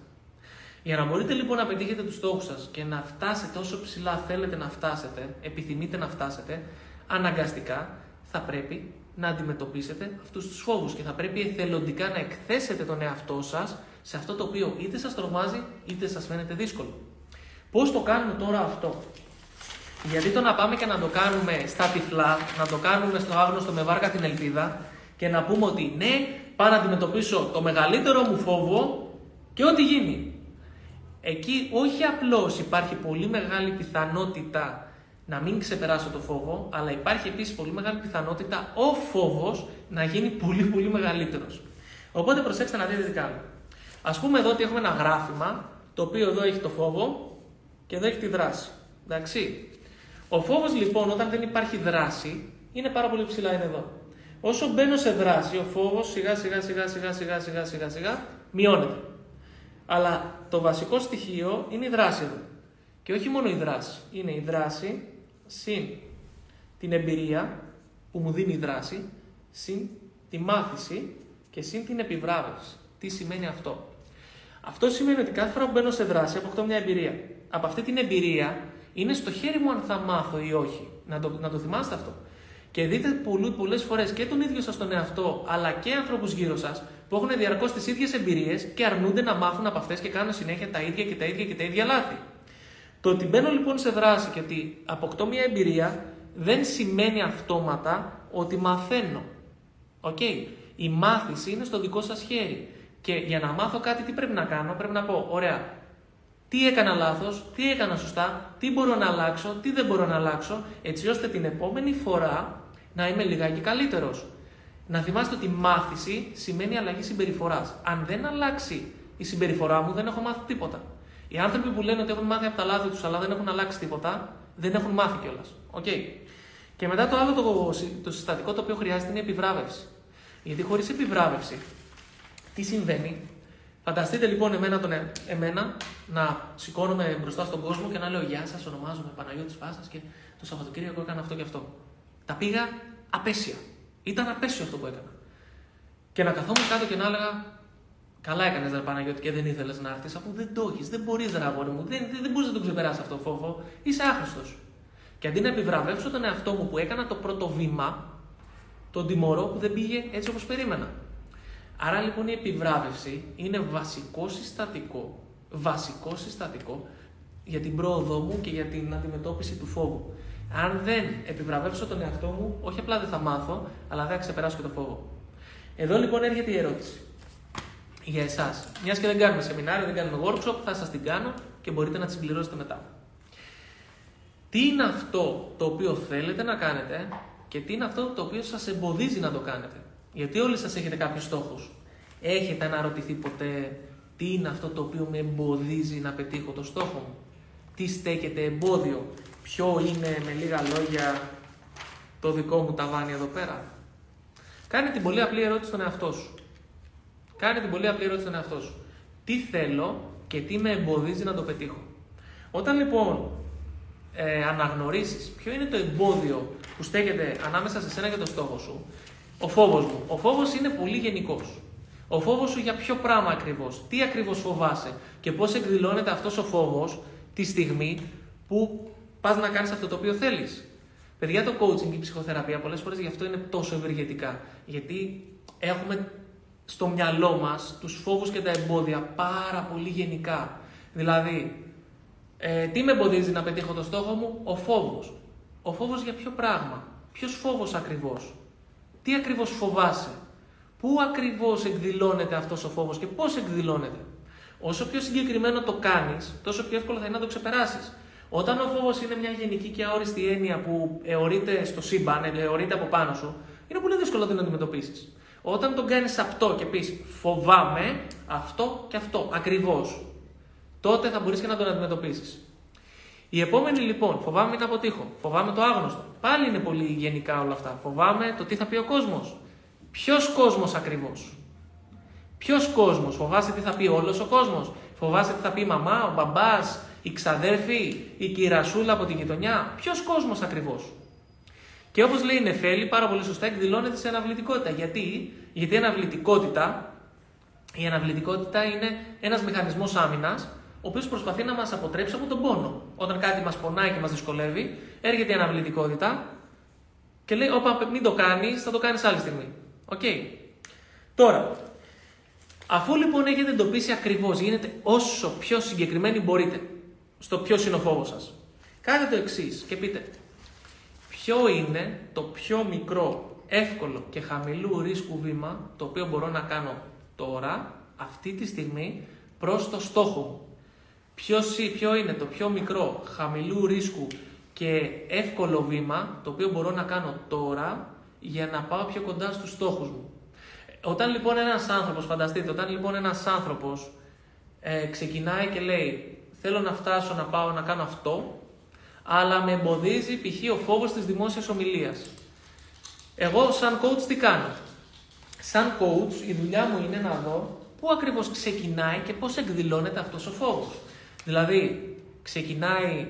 Για να μπορείτε λοιπόν να πετύχετε τους στόχους σας και να φτάσετε όσο ψηλά θέλετε να φτάσετε, επιθυμείτε να φτάσετε, αναγκαστικά θα πρέπει να αντιμετωπίσετε αυτούς τους φόβους και θα πρέπει εθελοντικά να εκθέσετε τον εαυτό σας σε αυτό το οποίο είτε σας τρομάζει είτε σας φαίνεται δύσκολο. Πώς το κάνουμε τώρα αυτό, γιατί το να πάμε και να το κάνουμε στα τυφλά, να το κάνουμε στο άγνωστο με βάρκα την ελπίδα και να πούμε ότι ναι, πάω να αντιμετωπίσω το μεγαλύτερο μου φόβο και ό,τι γίνει. Εκεί όχι απλώς υπάρχει πολύ μεγάλη πιθανότητα να μην ξεπεράσω το φόβο, αλλά υπάρχει επίσης πολύ μεγάλη πιθανότητα ο φόβος να γίνει πολύ πολύ μεγαλύτερος. Οπότε προσέξτε να δείτε τι κάνω. Ας πούμε εδώ ότι έχουμε ένα γράφημα, το οποίο εδώ έχει το φόβο και εδώ έχει τη δράση. Εντάξει. Ο φόβος λοιπόν όταν δεν υπάρχει δράση είναι πάρα πολύ ψηλά, είναι εδώ. Όσο μπαίνω σε δράση, ο φόβος σιγά σιγά σιγά σιγά σιγά σιγά σιγά σιγά μειώνεται. Αλλά το βασικό στοιχείο είναι η δράση εδώ. Και όχι μόνο η δράση. Είναι η δράση συν την εμπειρία που μου δίνει η δράση, συν τη μάθηση και συν την επιβράβευση. Τι σημαίνει αυτό; Αυτό σημαίνει ότι κάθε φορά που μπαίνω σε δράση αποκτώ μια εμπειρία. Από αυτή την εμπειρία είναι στο χέρι μου αν θα μάθω ή όχι. Να το, να το θυμάστε αυτό. Και δείτε πολλές φορές και τον ίδιο σας τον εαυτό, αλλά και ανθρώπου γύρω σας που έχουν διαρκώς τις ίδιες εμπειρίες και αρνούνται να μάθουν από αυτές και κάνουν συνέχεια τα ίδια και τα ίδια και τα ίδια λάθη. Το ότι μπαίνω λοιπόν σε δράση και ότι αποκτώ μια εμπειρία δεν σημαίνει αυτόματα ότι μαθαίνω. OK. Okay. Η μάθηση είναι στο δικό σας χέρι. Και για να μάθω κάτι, τι πρέπει να κάνω, πρέπει να πω, ωραία, τι έκανα λάθος, τι έκανα σωστά, τι μπορώ να αλλάξω, τι δεν μπορώ να αλλάξω, έτσι ώστε την επόμενη φορά να είμαι λιγάκι καλύτερος. Να θυμάστε ότι μάθηση σημαίνει αλλαγή συμπεριφοράς. Αν δεν αλλάξει η συμπεριφορά μου, δεν έχω μάθει τίποτα. Οι άνθρωποι που λένε ότι έχουν μάθει από τα λάθη τους, αλλά δεν έχουν αλλάξει τίποτα, δεν έχουν μάθει κιόλας. Okay. Και μετά το άλλο το, το συστατικό το οποίο χρειάζεται είναι η επιβράβευση. Γιατί χωρίς επιβράβευση, τι συμβαίνει, Φανταστείτε λοιπόν εμένα, τον, ε, εμένα να σηκώνομαι μπροστά στον κόσμο και να λέω Γεια σας, ονομάζομαι Παναγιώτης Φάσα και το Σαββατοκύριακο έκανα αυτό και αυτό. Τα πήγα απέσια. Ήταν απέσιο αυτό που έκανα. Και να καθόμουν κάτω και να έλεγα Καλά έκανες, Ρε Παναγιώτη, και δεν ήθελες να έρθεις, αφού δεν το έχεις, δεν μπορείς, Ρε αγόρι μου, δεν, δεν, δεν μπορείς να τον ξεπεράσεις αυτό το φόβο, είσαι άχρηστος. Και αντί να επιβραβεύσω τον εαυτό μου που έκανα το πρώτο βήμα, τον τιμωρό που δεν πήγε έτσι όπως περίμενα. Άρα λοιπόν η επιβράβευση είναι βασικό συστατικό, βασικό συστατικό για την πρόοδό μου και για την αντιμετώπιση του φόβου. Αν δεν επιβραβεύσω τον εαυτό μου, όχι απλά δεν θα μάθω, αλλά δεν θα ξεπεράσω και το φόβο. Εδώ λοιπόν έρχεται η ερώτηση για εσάς. Μιας και δεν κάνουμε σεμινάριο, δεν κάνουμε workshop, θα σας την κάνω και μπορείτε να τη συμπληρώσετε μετά. Τι είναι αυτό το οποίο θέλετε να κάνετε και τι είναι αυτό το οποίο σας εμποδίζει να το κάνετε; Γιατί όλοι σας έχετε κάποιους στόχους. Έχετε αναρωτηθεί ποτέ τι είναι αυτό το οποίο με εμποδίζει να πετύχω το στόχο μου; Τι στέκεται εμπόδιο; Ποιο είναι με λίγα λόγια το δικό μου ταβάνι εδώ πέρα; Κάνε την πολύ απλή ερώτηση στον εαυτό σου. Κάνε την πολύ απλή ερώτηση στον εαυτό σου. Τι θέλω και τι με εμποδίζει να το πετύχω; Όταν λοιπόν ε, αναγνωρίσεις ποιο είναι το εμπόδιο που στέκεται ανάμεσα σε σένα και το στόχο σου, ο φόβος μου. Ο φόβος είναι πολύ γενικός. Ο φόβος σου για ποιο πράγμα ακριβώς, τι ακριβώς φοβάσαι και πώς εκδηλώνεται αυτός ο φόβος τη στιγμή που πας να κάνεις αυτό το οποίο θέλεις. Παιδιά, το coaching και η ψυχοθεραπεία πολλές φορές γι' αυτό είναι τόσο ευεργετικά. Γιατί έχουμε στο μυαλό μας τους φόβους και τα εμπόδια πάρα πολύ γενικά. Δηλαδή, ε, τι με εμποδίζει να πετύχω το στόχο μου, ο φόβος. Ο φόβος για ποιο πράγμα, ποιος φόβος ακριβώς; Τι ακριβώς φοβάσαι; Πού ακριβώς εκδηλώνεται αυτός ο φόβος και πώς εκδηλώνεται; Όσο πιο συγκεκριμένο το κάνεις, τόσο πιο εύκολο θα είναι να το ξεπεράσεις. Όταν ο φόβος είναι μια γενική και αόριστη έννοια που αιωρείται στο σύμπαν, αιωρείται από πάνω σου, είναι πολύ δύσκολο να την αντιμετωπίσεις. Όταν τον κάνεις αυτό και πεις φοβάμαι αυτό και αυτό ακριβώς, τότε θα μπορείς και να τον αντιμετωπίσεις. Η επόμενη λοιπόν, φοβάμαι μην αποτύχω. Φοβάμαι το άγνωστο. Πάλι είναι πολύ γενικά όλα αυτά. Φοβάμαι το τι θα πει ο κόσμος. Ποιος κόσμος ακριβώς; Ποιος κόσμος. Φοβάσαι τι θα πει όλος ο κόσμος; Φοβάσαι τι θα πει η μαμά, ο μπαμπάς, η ξαδέρφη, η κυρασούλα από την γειτονιά; Ποιος κόσμος ακριβώς; Και όπως λέει η Νεφέλη, πάρα πολύ σωστά εκδηλώνεται σε αναβλητικότητα. Γιατί, Γιατί η αναβλητικότητα, η αναβλητικότητα είναι ένας μηχανισμός άμυνας ο οποίος προσπαθεί να μας αποτρέψει από τον πόνο. Όταν κάτι μας πονάει και μας δυσκολεύει, έρχεται η αναβλητικότητα και λέει: Όπα, μην το κάνεις, θα το κάνεις άλλη στιγμή. OK. Okay. Τώρα, αφού λοιπόν έχετε εντοπίσει ακριβώς, γίνετε όσο πιο συγκεκριμένοι μπορείτε στο ποιος είναι ο φόβος σας. Κάντε το εξής και πείτε: Ποιο είναι το πιο μικρό, εύκολο και χαμηλού ρίσκου βήμα το οποίο μπορώ να κάνω τώρα, αυτή τη στιγμή, προς το στόχο μου. Ποιος, ποιο είναι το πιο μικρό, χαμηλού ρίσκου και εύκολο βήμα το οποίο μπορώ να κάνω τώρα για να πάω πιο κοντά στους στόχους μου. Όταν λοιπόν ένας άνθρωπος, φανταστείτε, όταν λοιπόν ένας άνθρωπος ε, ξεκινάει και λέει θέλω να φτάσω να πάω να κάνω αυτό, αλλά με εμποδίζει π.χ. ο φόβος της δημόσιας ομιλίας. Εγώ σαν coach τι κάνω; Σαν coach η δουλειά μου είναι να δω πού ακριβώς ξεκινάει και πώς εκδηλώνεται αυτός ο φόβος. Δηλαδή, ξεκινάει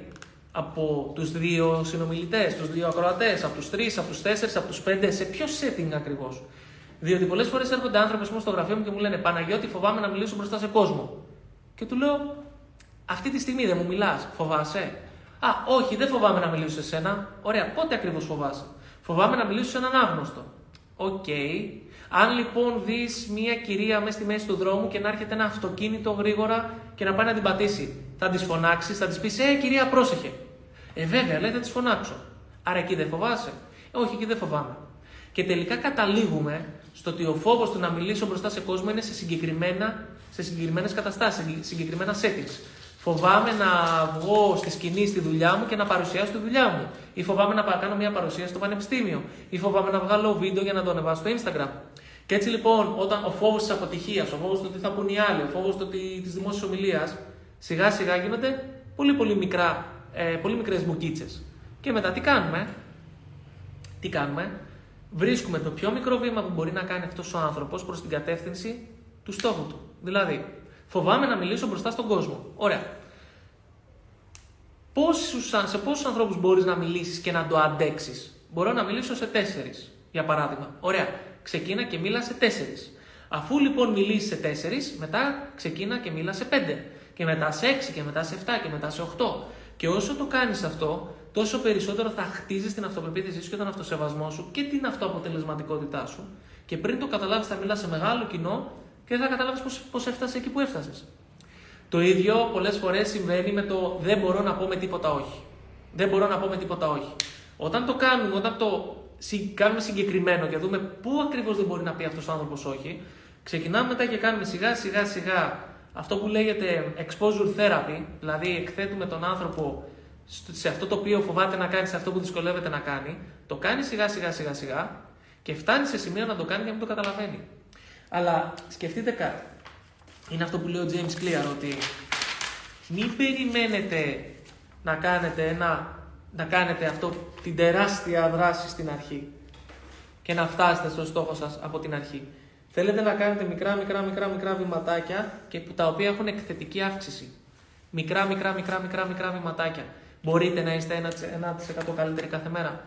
από τους δύο συνομιλητές, τους δύο ακροατές, από τους τρεις, από τους τέσσερις, από τους πέντε, σε ποιο setting ακριβώς. Διότι πολλές φορές έρχονται άνθρωποι στο γραφείο μου και μου λένε Παναγιώτη, φοβάμαι να μιλήσω μπροστά σε κόσμο. Και του λέω, Αυτή τη στιγμή δεν μου μιλάς, φοβάσαι. Α, όχι, δεν φοβάμαι να μιλήσω σε σένα. Ωραία, πότε ακριβώς φοβάσαι. Φοβάμαι να μιλήσω σε έναν άγνωστο. Οκ. Αν λοιπόν δεις μια κυρία μέσα στη μέση του δρόμου και να έρχεται ένα αυτοκίνητο γρήγορα και να πάει να την πατήσει, θα της φωνάξεις, θα της πεις: Ε, κυρία, πρόσεχε. Ε, βέβαια, λέει, θα της φωνάξω. Άρα εκεί δεν φοβάσαι. Ε, όχι, εκεί δεν φοβάμαι. Και τελικά καταλήγουμε στο ότι ο φόβος του να μιλήσω μπροστά σε κόσμο είναι σε, συγκεκριμένα, σε συγκεκριμένες καταστάσεις, σε συγκεκριμένα settings. Φοβάμαι να βγω στη σκηνή στη δουλειά μου και να παρουσιάσω τη δουλειά μου. Ή φοβάμαι να κάνω μια παρουσίαση στο πανεπιστήμιο. Ή φοβάμαι να βγάλω βίντεο για να το ανεβάσω στο Instagram. Και έτσι λοιπόν, όταν ο φόβος της αποτυχίας, ο φόβος του τι θα πούν οι άλλοι, ο φόβος της δημόσιας ομιλίας, σιγά σιγά γίνονται πολύ πολύ, μικρά, ε, πολύ μικρές μουκίτσες. Και μετά τι κάνουμε, τι κάνουμε, βρίσκουμε το πιο μικρό βήμα που μπορεί να κάνει αυτός ο άνθρωπος προς την κατεύθυνση του στόχου του. Δηλαδή, φοβάμαι να μιλήσω μπροστά στον κόσμο. Ωραία. Πόσους, σε πόσους ανθρώπους μπορείς να μιλήσεις και να το αντέξεις; Μπορώ να μιλήσω σε τέσσερις, για παράδειγμα. Ωραία. Ξεκίνα και μίλα σε τέσσερις. Αφού λοιπόν μιλήσει σε τέσσερις, μετά ξεκίνα και μίλα σε πέντε και μετά σε 6 και μετά σε 7 και μετά σε 8. Και όσο το κάνεις αυτό, τόσο περισσότερο θα χτίζεις την αυτοπεποίθησή σου και τον αυτοσεβασμό σου και την αυτοαποτελεσματικότητά σου. Και πριν το καταλάβεις, θα μιλάς σε μεγάλο κοινό και θα καταλάβεις πώς έφτασες εκεί που έφτασες. Το ίδιο πολλές φορές συμβαίνει με το δεν μπορώ να πω με τίποτα όχι. Δεν μπορώ να πω με τίποτα όχι. Όταν το κάνουμε, όταν το κάνουμε συγκεκριμένο και δούμε πού ακριβώς δεν μπορεί να πει αυτός ο άνθρωπος όχι, ξεκινάμε μετά και κάνουμε σιγά σιγά σιγά αυτό που λέγεται exposure therapy, δηλαδή εκθέτουμε τον άνθρωπο σε αυτό το οποίο φοβάται να κάνει, σε αυτό που δυσκολεύεται να κάνει, το κάνει σιγά σιγά σιγά σιγά και φτάνει σε σημείο να το κάνει και να μην το καταλαβαίνει. Αλλά σκεφτείτε κάτι. Είναι αυτό που λέει ο James Clear ότι μην περιμένετε να κάνετε, ένα, να κάνετε αυτό την τεράστια δράση στην αρχή και να φτάσετε στο στόχο σας από την αρχή. Θέλετε να κάνετε μικρά, μικρά, μικρά, μικρά βηματάκια και που τα οποία έχουν εκθετική αύξηση. Μικρά, μικρά, μικρά, μικρά, μικρά βηματάκια. Μπορείτε να είστε 1% καλύτεροι κάθε μέρα.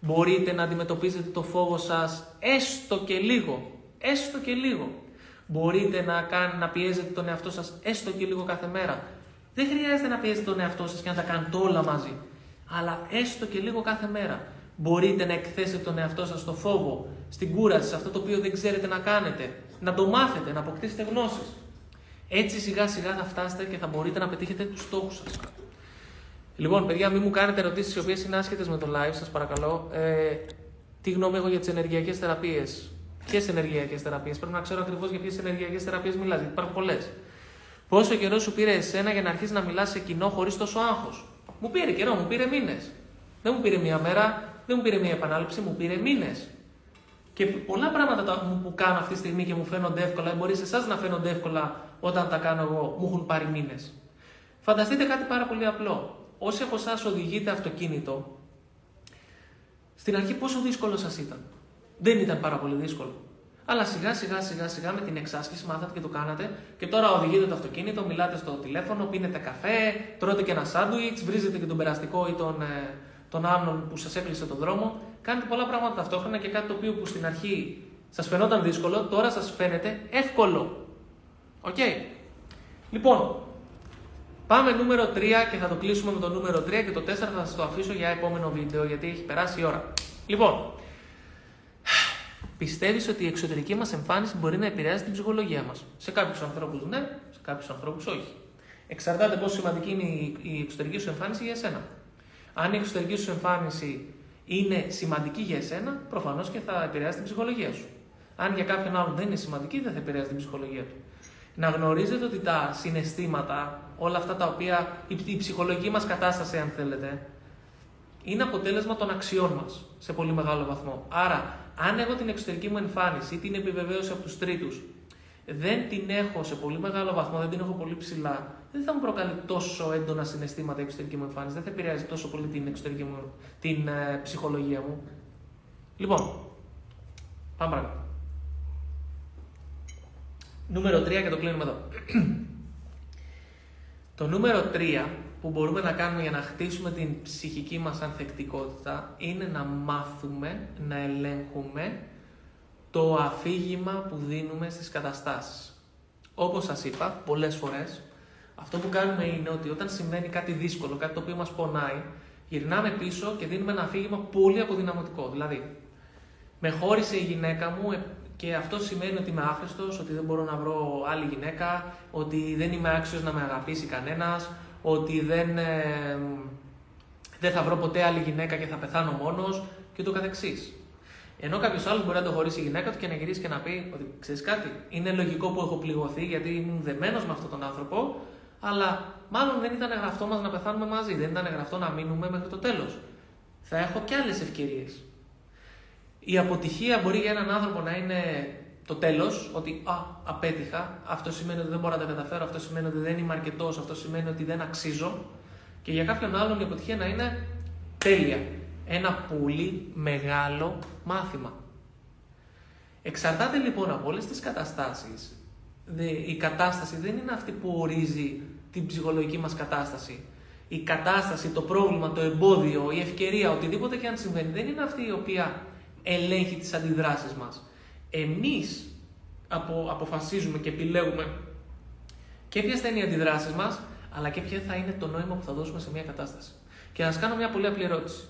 Μπορείτε να αντιμετωπίζετε το φόβο σας έστω και λίγο. Έστω και λίγο. Μπορείτε να, κάν, να πιέζετε τον εαυτό σας έστω και λίγο κάθε μέρα. Δεν χρειάζεται να πιέζετε τον εαυτό σας και να τα κάνετε όλα μαζί. Αλλά έστω και λίγο κάθε μέρα. Μπορείτε να εκθέσετε τον εαυτό σας στο φόβο, στην κούραση, σε αυτό το οποίο δεν ξέρετε να κάνετε. Να το μάθετε, να αποκτήσετε γνώσεις. Έτσι σιγά σιγά θα φτάσετε και θα μπορείτε να πετύχετε τους στόχους σας. Λοιπόν, παιδιά, μην μου κάνετε ερωτήσεις οι οποίες είναι άσχετες με το live, σας παρακαλώ. Ε, τι γνώμη έχω για τις ενεργειακές θεραπείες; Ποιες ενεργειακές θεραπείες, πρέπει να ξέρω ακριβώς για ποιες ενεργειακές θεραπείες μιλάς, γιατί υπάρχουν πολλές. Πόσο καιρό σου πήρε εσένα για να αρχίσεις να μιλάς σε κοινό χωρίς τόσο άγχος; Μου πήρε καιρό, μου πήρε μήνες. Δεν μου πήρε μία μέρα, δεν μου πήρε μία επανάληψη, μου πήρε μήνες. Και πολλά πράγματα που κάνω αυτή τη στιγμή και μου φαίνονται εύκολα, μπορεί σε εσάς να φαίνονται εύκολα όταν τα κάνω εγώ, μου έχουν πάρει μήνες. Φανταστείτε κάτι πάρα πολύ απλό. Όσοι από εσάς οδηγείτε αυτοκίνητο, στην αρχή πόσο δύσκολο σας ήταν; Δεν ήταν πάρα πολύ δύσκολο. Αλλά σιγά σιγά σιγά σιγά με την εξάσκηση μάθατε και το κάνατε και τώρα οδηγείτε το αυτοκίνητο, μιλάτε στο τηλέφωνο, πίνετε καφέ, τρώτε και ένα σάντουιτς, βρίζετε και τον περαστικό ή τον, ε, τον άλλον που σας έκλεισε τον δρόμο. Κάνετε πολλά πράγματα ταυτόχρονα και κάτι το οποίο που στην αρχή σας φαινόταν δύσκολο, τώρα σας φαίνεται εύκολο. OK. Okay. Λοιπόν, πάμε νούμερο 3 και θα το κλείσουμε με το νούμερο 3 και το 4 θα σας το αφήσω για επόμενο βίντεο γιατί έχει περάσει η ώρα. Λοιπόν, πιστεύεις ότι η εξωτερική μας εμφάνιση μπορεί να επηρεάσει την ψυχολογία μας; Σε κάποιους ανθρώπους ναι, σε κάποιους ανθρώπους όχι. Εξαρτάται πόσο σημαντική είναι η εξωτερική σου εμφάνιση για εσένα. Αν η εξωτερική σου εμφάνιση είναι σημαντική για εσένα, προφανώς και θα επηρεάσει την ψυχολογία σου. Αν για κάποιον άλλον δεν είναι σημαντική, δεν θα επηρεάσει την ψυχολογία του. Να γνωρίζετε ότι τα συναισθήματα, όλα αυτά τα οποία, η, ψυχολογική μας κατάσταση, αν θέλετε, είναι αποτέλεσμα των αξιών μας σε πολύ μεγάλο βαθμό. Άρα, αν έχω την εξωτερική μου εμφάνιση ή την επιβεβαίωση από τους τρίτους, δεν την έχω σε πολύ μεγάλο βαθμό, δεν την έχω πολύ ψηλά, δεν θα μου προκαλεί τόσο έντονα συναισθήματα η εξωτερική μου εμφάνιση, δεν θα επηρεάζει τόσο πολύ την εξωτερική μου την ε, ψυχολογία μου. Λοιπόν, πάμε παρακάτω. Νούμερο 3 και το κλείνουμε εδώ. το νούμερο 3 που μπορούμε να κάνουμε για να χτίσουμε την ψυχική μας ανθεκτικότητα είναι να μάθουμε να ελέγχουμε το αφήγημα που δίνουμε στις καταστάσεις. Όπως σας είπα πολλές φορές, αυτό που κάνουμε είναι ότι όταν συμβαίνει κάτι δύσκολο, κάτι το οποίο μας πονάει, γυρνάμε πίσω και δίνουμε ένα αφήγημα πολύ αποδυναμωτικό. Δηλαδή, με χώρισε η γυναίκα μου ε, και αυτό σημαίνει ότι είμαι άχρηστος, ότι δεν μπορώ να βρω άλλη γυναίκα, ότι δεν είμαι άξιος να με αγαπήσει κανένας, ότι δεν, ε, δεν θα βρω ποτέ άλλη γυναίκα και θα πεθάνω μόνος και το καθεξής. Ενώ κάποιος άλλος μπορεί να το χωρίσει η γυναίκα του και να γυρίσει και να πει ότι ξέρεις κάτι, είναι λογικό που έχω πληγωθεί γιατί ήμουν δεμένος με αυτόν τον άνθρωπο, αλλά μάλλον δεν ήταν γραφτό μας να πεθάνουμε μαζί, δεν ήταν γραφτό να μείνουμε μέχρι το τέλος. Θα έχω και άλλες ευκαιρίες. Η αποτυχία μπορεί για έναν άνθρωπο να είναι το τέλος, ότι α, απέτυχα, αυτό σημαίνει ότι δεν μπορώ να τα καταφέρω, αυτό σημαίνει ότι δεν είμαι αρκετός, αυτό σημαίνει ότι δεν αξίζω. Και για κάποιον άλλον η αποτυχία να είναι τέλεια. Ένα πολύ μεγάλο μάθημα. Εξαρτάται λοιπόν από όλες τις καταστάσεις. Η κατάσταση δεν είναι αυτή που ορίζει την ψυχολογική μας κατάσταση. Η κατάσταση, το πρόβλημα, το εμπόδιο, η ευκαιρία, οτιδήποτε και αν συμβαίνει, δεν είναι αυτή η οποία ελέγχει τις αντιδράσεις μας. Εμείς απο, αποφασίζουμε και επιλέγουμε και ποιες θα είναι οι αντιδράσεις μας, αλλά και ποιο θα είναι το νόημα που θα δώσουμε σε μια κατάσταση. Και να σας κάνω μια πολύ απλή ερώτηση.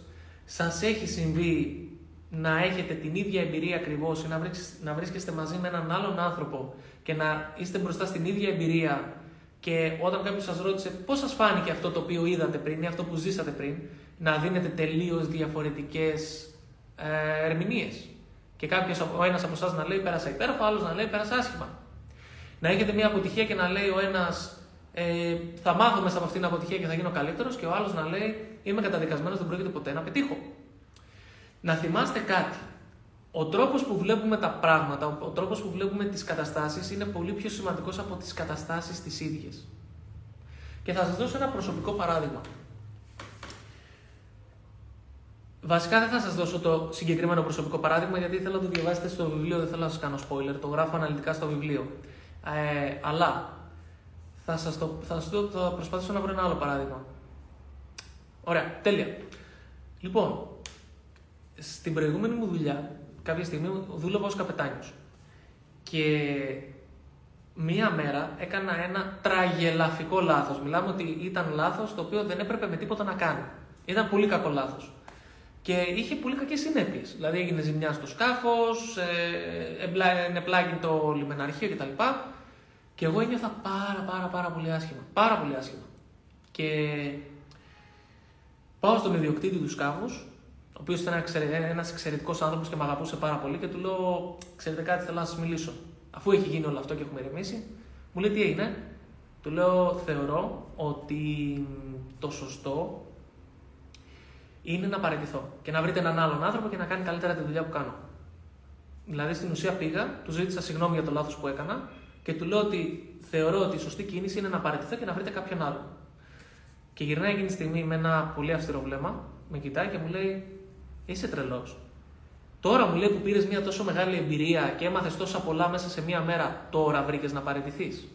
Σας έχει συμβεί να έχετε την ίδια εμπειρία ακριβώς ή να, να βρίσκεστε μαζί με έναν άλλον άνθρωπο και να είστε μπροστά στην ίδια εμπειρία και όταν κάποιος σας ρώτησε πώς σας φάνηκε αυτό το οποίο είδατε πριν ή αυτό που ζήσατε πριν, να δίνετε τελείως διαφορετικές ε, ερμηνείες. Και κάποιος, ο ένας από εσάς να λέει πέρασα υπέροχα, ο άλλος να λέει πέρασα άσχημα. Να έχετε μια αποτυχία και να λέει ο ένας ε, θα μάθω μέσα από αυτήν την αποτυχία και θα γίνω καλύτερος, και ο άλλος να λέει είμαι καταδικασμένος, δεν πρόκειται ποτέ να πετύχω. Να θυμάστε κάτι. Ο τρόπος που βλέπουμε τα πράγματα, ο τρόπος που βλέπουμε τις καταστάσεις είναι πολύ πιο σημαντικός από τις καταστάσεις τις ίδιες. Και θα σας δώσω ένα προσωπικό παράδειγμα. Βασικά δεν θα σας δώσω το συγκεκριμένο προσωπικό παράδειγμα γιατί θέλω να το διαβάσετε στο βιβλίο, δεν θέλω να σας κάνω spoiler, το γράφω αναλυτικά στο βιβλίο. Ε, αλλά θα, σας το, θα, σας το, θα προσπαθήσω να βρω ένα άλλο παράδειγμα. Ωραία, τέλεια. Λοιπόν, στην προηγούμενη μου δουλειά κάποια στιγμή δούλευα ως καπετάνιος. Και μία μέρα έκανα ένα τραγελαφικό λάθος. Μιλάμε ότι ήταν λάθος το οποίο δεν έπρεπε με τίποτα να κάνει. Ήταν πολύ κακό λάθος. Και είχε πολύ κακές συνέπειες. Δηλαδή έγινε ζημιά στο σκάφος, ε, το λιμεναρχείο κτλ. Και εγώ ένιωθα πάρα πάρα πάρα πολύ άσχημα. Πάρα πολύ άσχημα. Και πάω στον ιδιοκτήτη του σκάφους ο οποίος ήταν ένα εξαιρετικός άνθρωπος και με αγαπούσε πάρα πολύ και του λέω: Ξέρετε κάτι, θέλω να σας μιλήσω. Αφού έχει γίνει όλο αυτό και έχουμε ηρεμήσει, μου λέει τι έγινε; Του λέω: Θεωρώ ότι το σωστό είναι να παραιτηθώ και να βρείτε έναν άλλον άνθρωπο και να κάνει καλύτερα τη δουλειά που κάνω. Δηλαδή στην ουσία πήγα, του ζήτησα συγγνώμη για το λάθος που έκανα και του λέω ότι θεωρώ ότι η σωστή κίνηση είναι να παραιτηθώ και να βρείτε κάποιον άλλο. Και γυρνάει εκείνη τη στιγμή με ένα πολύ αυστηρό βλέμμα, με κοιτάει και μου λέει: Είσαι τρελός. Τώρα μου λέει που πήρες μια τόσο μεγάλη εμπειρία και έμαθες τόσα πολλά μέσα σε μία μέρα, τώρα βρήκες να παραιτηθείς.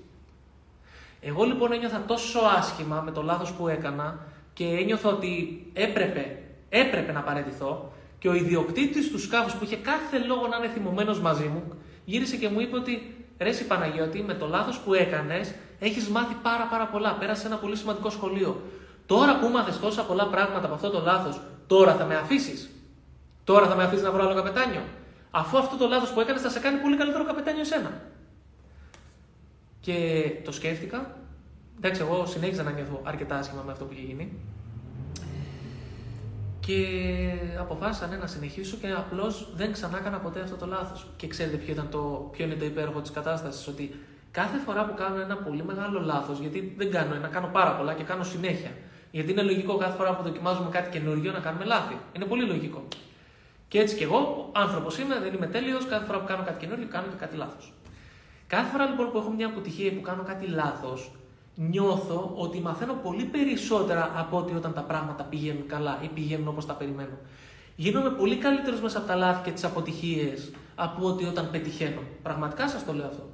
Εγώ λοιπόν ένιωθα τόσο άσχημα με το λάθος που έκανα και ένιωθα ότι έπρεπε, έπρεπε να παραιτηθώ και ο ιδιοκτήτης του σκάφους που είχε κάθε λόγο να είναι θυμωμένος μαζί μου γύρισε και μου είπε ότι ρε εσύ Παναγιώτη με το λάθος που έκανες έχεις μάθει πάρα πάρα πολλά, πέρασε ένα πολύ σημαντικό σχολείο. Τώρα που μάθες τόσα πολλά πράγματα από αυτό το λάθος, τώρα θα με αφήσεις. Τώρα θα με αφήσεις να βρω άλλο καπετάνιο. Αφού αυτό το λάθος που έκανες θα σε κάνει πολύ καλύτερο καπετάνιο εσένα. Και το σκέφτηκα. Εντάξει, εγώ συνέχιζα να νιώθω αρκετά άσχημα με αυτό που είχε γίνει. Και αποφάσισα ναι, να συνεχίσω και απλώς δεν ξανά έκανα ποτέ αυτό το λάθος. Και ξέρετε ποιο, ήταν το, ποιο είναι το υπέροχο της κατάστασης, ότι κάθε φορά που κάνω ένα πολύ μεγάλο λάθος, γιατί δεν κάνω ένα, κάνω πάρα πολλά και κάνω συνέχεια. Γιατί είναι λογικό κάθε φορά που δοκιμάζουμε κάτι καινούργιο να κάνουμε λάθη. Είναι πολύ λογικό. Και έτσι κι εγώ, άνθρωπος είμαι, δεν είμαι τέλειος. Κάθε φορά που κάνω κάτι καινούργιο, κάνω και κάτι λάθος. Κάθε φορά λοιπόν που έχω μια αποτυχία ή που κάνω κάτι λάθος, νιώθω ότι μαθαίνω πολύ περισσότερα από ότι όταν τα πράγματα πηγαίνουν καλά ή πηγαίνουν όπως τα περιμένω. Γίνομαι πολύ καλύτερος μέσα από τα λάθη και τις αποτυχίες από ότι όταν πετυχαίνω. Πραγματικά σας το λέω αυτό.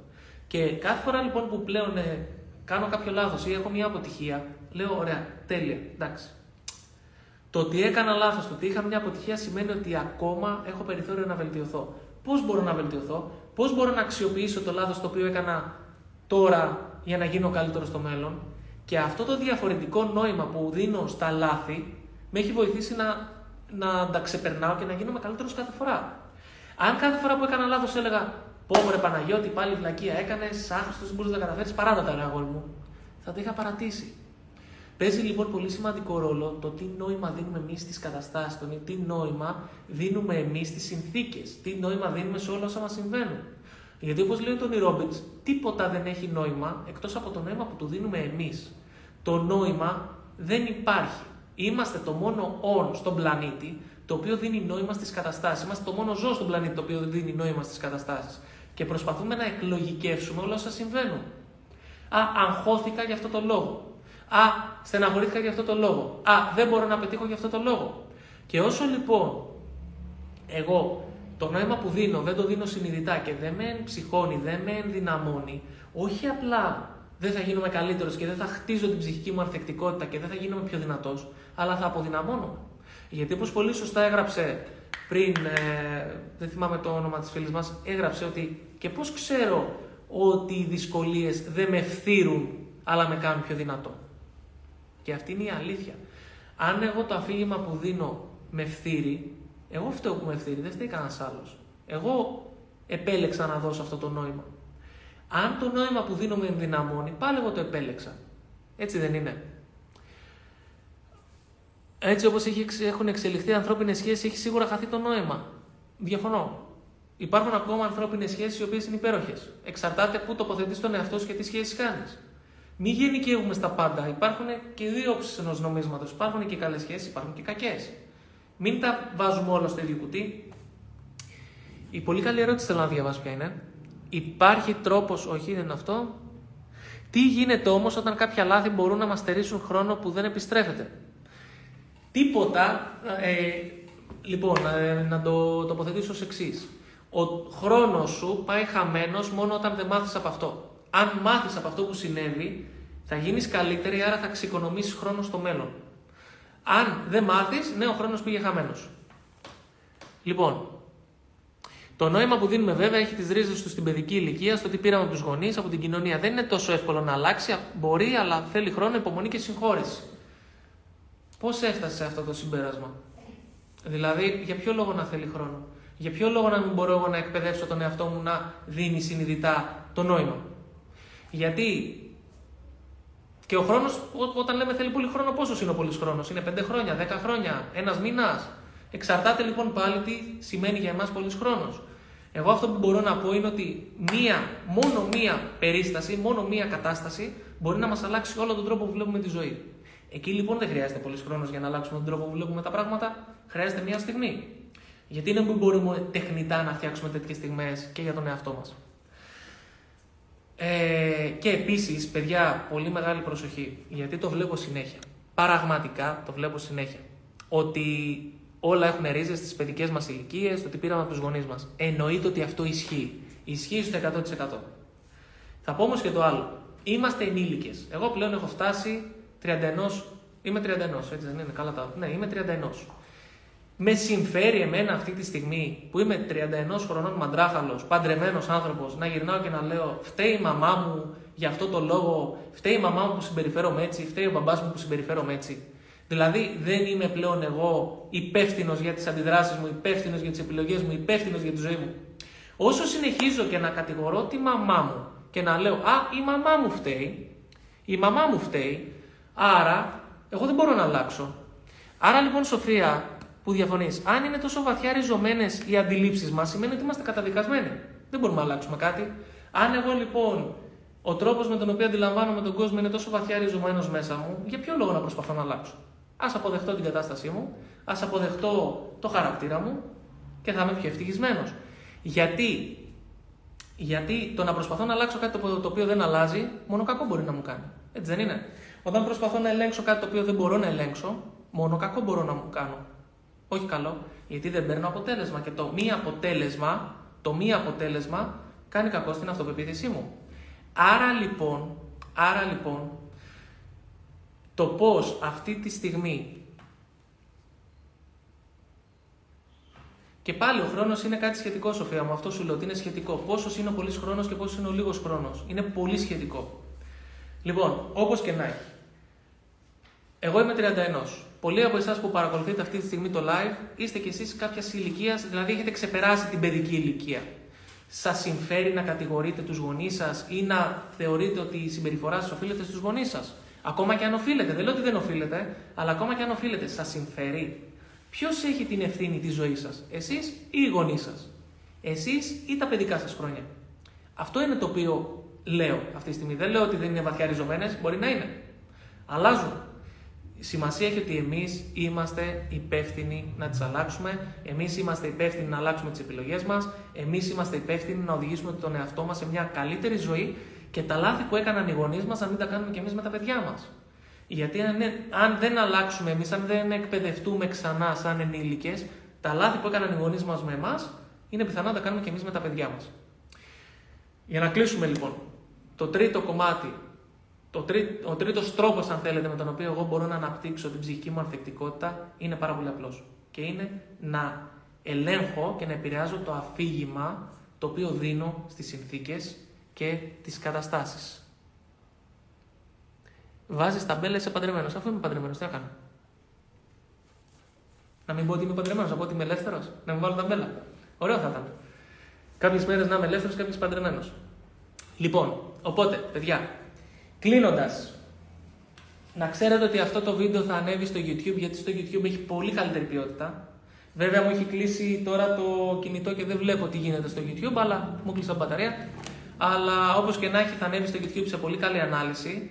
Και κάθε φορά λοιπόν που πλέον ε, κάνω κάποιο λάθος ή έχω μια αποτυχία, λέω: Ωραία, τέλεια, εντάξει. Το ότι έκανα λάθος, το ότι είχα μια αποτυχία σημαίνει ότι ακόμα έχω περιθώριο να βελτιωθώ. Πώς μπορώ να βελτιωθώ, πώς μπορώ να αξιοποιήσω το λάθος το οποίο έκανα τώρα για να γίνω καλύτερο στο μέλλον. Και αυτό το διαφορετικό νόημα που δίνω στα λάθη με έχει βοηθήσει να, να τα ξεπερνάω και να γίνομαι καλύτερος κάθε φορά. Αν κάθε φορά που έκανα λάθος έλεγα Πω ρε Παναγιώτη, πάλι βλακεία έκανες, άχρηστος, δεν μπορείς να τα καταφέρεις, παράτα τα αγόρι μου. Θα το είχα παρατήσει. Παίζει λοιπόν πολύ σημαντικό ρόλο το τι νόημα δίνουμε εμείς στις καταστάσεις, το τι νόημα δίνουμε εμείς στις συνθήκες, τι νόημα δίνουμε σε όλα όσα μας συμβαίνουν. Γιατί όπως λέει τον Ρόμπιτ, τίποτα δεν έχει νόημα εκτός από το νόημα που του δίνουμε εμείς. Το νόημα δεν υπάρχει. Είμαστε το μόνο όν στον πλανήτη το οποίο δίνει νόημα στις καταστάσεις. Είμαστε το μόνο ζώο στον πλανήτη το οποίο δίνει νόημα στις καταστάσεις. Και προσπαθούμε να εκλογικεύσουμε όλα όσα συμβαίνουν. Α, αγχώθηκα για αυτό το λόγο. Α, στεναχωρήθηκα για αυτό το λόγο. Α, δεν μπορώ να πετύχω για αυτό το λόγο. Και όσο λοιπόν εγώ το νόημα που δίνω δεν το δίνω συνειδητά και δεν με ψυχώνει, δεν με ενδυναμώνει, όχι απλά δεν θα γίνομαι καλύτερος και δεν θα χτίζω την ψυχική μου ανθεκτικότητα και δεν θα γίνομαι πιο δυνατός, αλλά θα αποδυναμώνω. Γιατί όπως πολύ σωστά έγραψε πριν, ε, δεν θυμάμαι το όνομα της φίλης μας, έγραψε ότι και πώς ξέρω ότι οι δυσκολίες δεν με φθύρουν, αλλά με κάνουν πιο δυνατό. Και αυτή είναι η αλήθεια. Αν εγώ το αφήγημα που δίνω με φθύρει, εγώ φταίω που με ευθύνη, δεν φταίει κανένας άλλος. Εγώ επέλεξα να δώσω αυτό το νόημα. Αν το νόημα που δίνω με ενδυναμώνει, πάλι εγώ το επέλεξα. Έτσι δεν είναι. Έτσι όπως έχουν εξελιχθεί ανθρώπινες σχέσεις, έχει σίγουρα χαθεί το νόημα. Διαφωνώ. Υπάρχουν ακόμα ανθρώπινες σχέσεις οι οποίες είναι υπέροχες. Εξαρτάται πού τοποθετείς τον εαυτό σου και τι σχέσεις κάνεις. Μην γενικεύουμε στα πάντα. Υπάρχουν και δύο όψεις ενός νομίσματος. Υπάρχουν και καλές σχέσεις, υπάρχουν και κακές. Μην τα βάζουμε όλα στο ίδιο κουτί. Η πολύ καλή ερώτηση θέλω να διαβάσω ποια είναι. Υπάρχει τρόπος, όχι δεν είναι αυτό. Τι γίνεται όμως όταν κάποια λάθη μπορούν να μας στερήσουν χρόνο που δεν επιστρέφεται; Τίποτα, ε, λοιπόν, ε, να το τοποθετήσω ως εξής. Ο χρόνος σου πάει χαμένος μόνο όταν δεν μάθεις από αυτό. Αν μάθεις από αυτό που συνέβη, θα γίνεις καλύτερη, άρα θα ξεκονομήσεις χρόνο στο μέλλον. Αν δεν μάθεις, ναι, ο χρόνος πήγε χαμένος. Λοιπόν, το νόημα που δίνουμε βέβαια έχει τις ρίζες τους στην παιδική ηλικία, στο ότι πήραμε από τους γονείς, από την κοινωνία. Δεν είναι τόσο εύκολο να αλλάξει. Μπορεί, αλλά θέλει χρόνο, υπομονή και συγχώρεση. Πώς έφτασε σε αυτό το συμπέρασμα, Δηλαδή, για ποιο λόγο να θέλει χρόνο, Για ποιο λόγο να μην μπορώ εγώ να εκπαιδεύσω τον εαυτό μου να δίνει συνειδητά το νόημα; Γιατί και ο χρόνος, όταν λέμε θέλει πολύ χρόνο, πόσος είναι ο πολύς χρόνος, Είναι 5 χρόνια, 10 χρόνια, ένας μήνας; Εξαρτάται λοιπόν πάλι τι σημαίνει για εμάς πολύς χρόνος. Εγώ αυτό που μπορώ να πω είναι ότι μία, μόνο μία περίσταση, μόνο μία κατάσταση μπορεί να μας αλλάξει όλο τον τρόπο που βλέπουμε τη ζωή. Εκεί λοιπόν δεν χρειάζεται πολύς χρόνος για να αλλάξουμε τον τρόπο που βλέπουμε τα πράγματα. Χρειάζεται μία στιγμή. Γιατί δεν μπορούμε τεχνητά να φτιάξουμε τέτοιες στιγμές και για τον εαυτό μας. Ε, και επίσης, παιδιά, πολύ μεγάλη προσοχή, γιατί το βλέπω συνέχεια. Πραγματικά το βλέπω συνέχεια. Ότι όλα έχουν ρίζες στις παιδικές μας ηλικίες, το ότι πήραμε από τους γονείς μας. Εννοείται ότι αυτό ισχύει. Ισχύει στο 100%. Θα πω όμως και το άλλο. Είμαστε ενήλικες. Εγώ πλέον έχω φτάσει 31. Είμαι 31, έτσι δεν είναι, καλά τα. Ναι, είμαι 31. Με συμφέρει εμένα αυτή τη στιγμή που είμαι 31 χρονών μαντράχαλος, παντρεμένος άνθρωπος, να γυρνάω και να λέω Φταίει η μαμά μου για αυτό το λόγο, φταίει η μαμά μου που συμπεριφέρομαι έτσι, φταίει ο μπαμπάς μου που συμπεριφέρομαι έτσι. Δηλαδή δεν είμαι πλέον εγώ υπεύθυνος για τις αντιδράσεις μου, υπεύθυνος για τις επιλογές μου, υπεύθυνος για τη ζωή μου. Όσο συνεχίζω και να κατηγορώ τη μαμά μου και να λέω Α, η μαμά μου φταίει, η μαμά μου φταίει, άρα εγώ δεν μπορώ να αλλάξω. Άρα λοιπόν, Σοφία, που διαφωνείς. Αν είναι τόσο βαθιά ριζωμένες οι αντιλήψεις μας, σημαίνει ότι είμαστε καταδικασμένοι. Δεν μπορούμε να αλλάξουμε κάτι. Αν εγώ λοιπόν ο τρόπος με τον οποίο αντιλαμβάνομαι τον κόσμο είναι τόσο βαθιά ριζωμένος μέσα μου, για ποιο λόγο να προσπαθώ να αλλάξω; Α αποδεχτώ την κατάστασή μου, ας αποδεχτώ το χαρακτήρα μου και θα είμαι πιο ευτυχισμένος. Γιατί, γιατί το να προσπαθώ να αλλάξω κάτι το οποίο δεν αλλάζει, μόνο κακό μπορεί να μου κάνει. Έτσι δεν είναι. Όταν προσπαθώ να ελέγξω κάτι το οποίο δεν μπορώ να ελέγξω, μόνο κακό μπορώ να μου κάνω όχι καλό, γιατί δεν παίρνω αποτέλεσμα. Και το μη αποτέλεσμα, το μη αποτέλεσμα κάνει κακό στην αυτοπεποίθησή μου. Άρα λοιπόν, άρα λοιπόν, το πώς αυτή τη στιγμή Και πάλι ο χρόνος είναι κάτι σχετικό, Σοφία μου. Αυτό σου λέω ότι είναι σχετικό. Πόσος είναι ο πολύς χρόνος και πόσος είναι ο λίγος χρόνος. Είναι πολύ σχετικό. Λοιπόν, όπως και να έχει. Εγώ είμαι 31. Πολλοί από εσάς που παρακολουθείτε αυτή τη στιγμή το live είστε κι εσείς κάποια ηλικίας, δηλαδή έχετε ξεπεράσει την παιδική ηλικία. Σας συμφέρει να κατηγορείτε τους γονείς σας ή να θεωρείτε ότι η συμπεριφορά σας οφείλεται στους γονείς σας; Ακόμα και αν οφείλετε, δεν λέω ότι δεν οφείλετε, αλλά ακόμα και αν οφείλετε, σας συμφέρει; Ποιος έχει την ευθύνη της ζωής σας, εσείς ή οι γονείς σας; Εσείς ή τα παιδικά σας χρόνια; Αυτό είναι το οποίο λέω αυτή τη στιγμή. Δεν λέω ότι δεν είναι βαθιά ριζωμένες, μπορεί να είναι. Αλλάζουν. Η σημασία έχει ότι εμείς είμαστε υπεύθυνοι να τις αλλάξουμε. Εμείς είμαστε υπεύθυνοι να αλλάξουμε τις επιλογές μας. Εμείς είμαστε υπεύθυνοι να οδηγήσουμε τον εαυτό μας σε μια καλύτερη ζωή και τα λάθη που έκαναν οι γονείς μας να μην τα κάνουμε κι εμείς με τα παιδιά μας. Γιατί αν, αν δεν αλλάξουμε εμείς, αν δεν εκπαιδευτούμε ξανά σαν ενήλικες, τα λάθη που έκαναν οι γονείς μας με εμάς, είναι πιθανό να τα κάνουμε κι εμείς με τα παιδιά μας. Για να κλείσουμε λοιπόν, το τρίτο κομμάτι, το τρί, ο τρίτος τρόπος, αν θέλετε, με τον οποίο εγώ μπορώ να αναπτύξω την ψυχική μου ανθεκτικότητα είναι πάρα πολύ απλός. Και είναι να ελέγχω και να επηρεάζω το αφήγημα το οποίο δίνω στις συνθήκες και τις καταστάσεις. Βάζεις ταμπέλα, είσαι παντρεμένος. Αφού είμαι παντρεμένος, τι να κάνω; Να μην πω ότι είμαι παντρεμένος, να πω ότι είμαι ελεύθερος. Να μην βάλω ταμπέλα. Ωραίο θα ήταν. Κάποιες μέρες να είμαι ελεύθερος, κάποιες παντρεμένος. Λοιπόν, οπότε, παιδιά, κλείνοντας, να ξέρετε ότι αυτό το βίντεο θα ανέβει στο YouTube, γιατί στο YouTube έχει πολύ καλύτερη ποιότητα. Βέβαια μου έχει κλείσει τώρα το κινητό και δεν βλέπω τι γίνεται στο YouTube, αλλά μου κλείσει μπαταρία. Αλλά όπως και να έχει θα ανέβει στο YouTube σε πολύ καλή ανάλυση.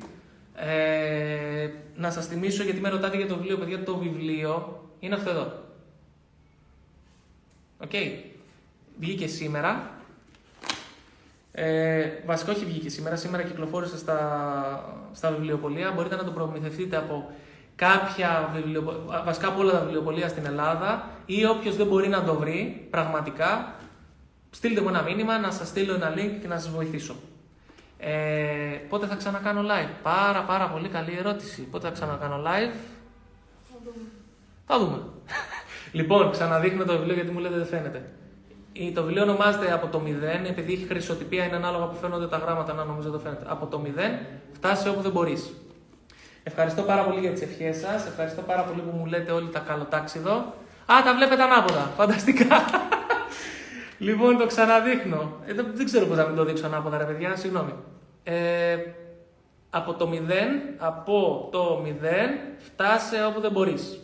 Ε, να σας θυμίσω γιατί με ρωτάτε για το βιβλίο, παιδιά, το βιβλίο είναι αυτό εδώ. OK. Okay. Βγήκε σήμερα. Ε, βασικά όχι βγήκε σήμερα, σήμερα κυκλοφόρησε στα, στα βιβλιοπωλεία. Μπορείτε να το προμηθευτείτε από κάποια βιβλιοπωλεία, βασικά από όλα τα βιβλιοπωλεία στην Ελλάδα ή όποιος δεν μπορεί να το βρει πραγματικά, στείλτε μου ένα μήνυμα να σας στείλω ένα link και να σας βοηθήσω. Ε, πότε θα ξανακάνω live; Πάρα πάρα πολύ καλή ερώτηση. Πότε θα ξανακάνω live; Θα δούμε. Θα δούμε. λοιπόν, ξαναδείχνω το βιβλίο γιατί μου λέτε δεν φαίνεται. Το βιβλίο ονομάζεται από το 0, επειδή έχει χρυσοτυπία, είναι ανάλογα που φαίνονται τα γράμματα, να νομίζω δεν φαίνεται. Από το 0, φτάσει όπου δεν μπορείς. Ευχαριστώ πάρα πολύ για τις ευχές σας. Ευχαριστώ πάρα πολύ που μου λέτε όλοι τα καλοτάξιδο. Α, τα βλέπετε ανάποδα. Φανταστικά. λοιπόν, το ξαναδείχνω. Ε, δεν ξέρω πώς να μην το δείξω ανάποδα, ρε παιδιά, συγγνώμη. Ε, από το 0, από το 0, φτάσε όπου δεν μπορείς.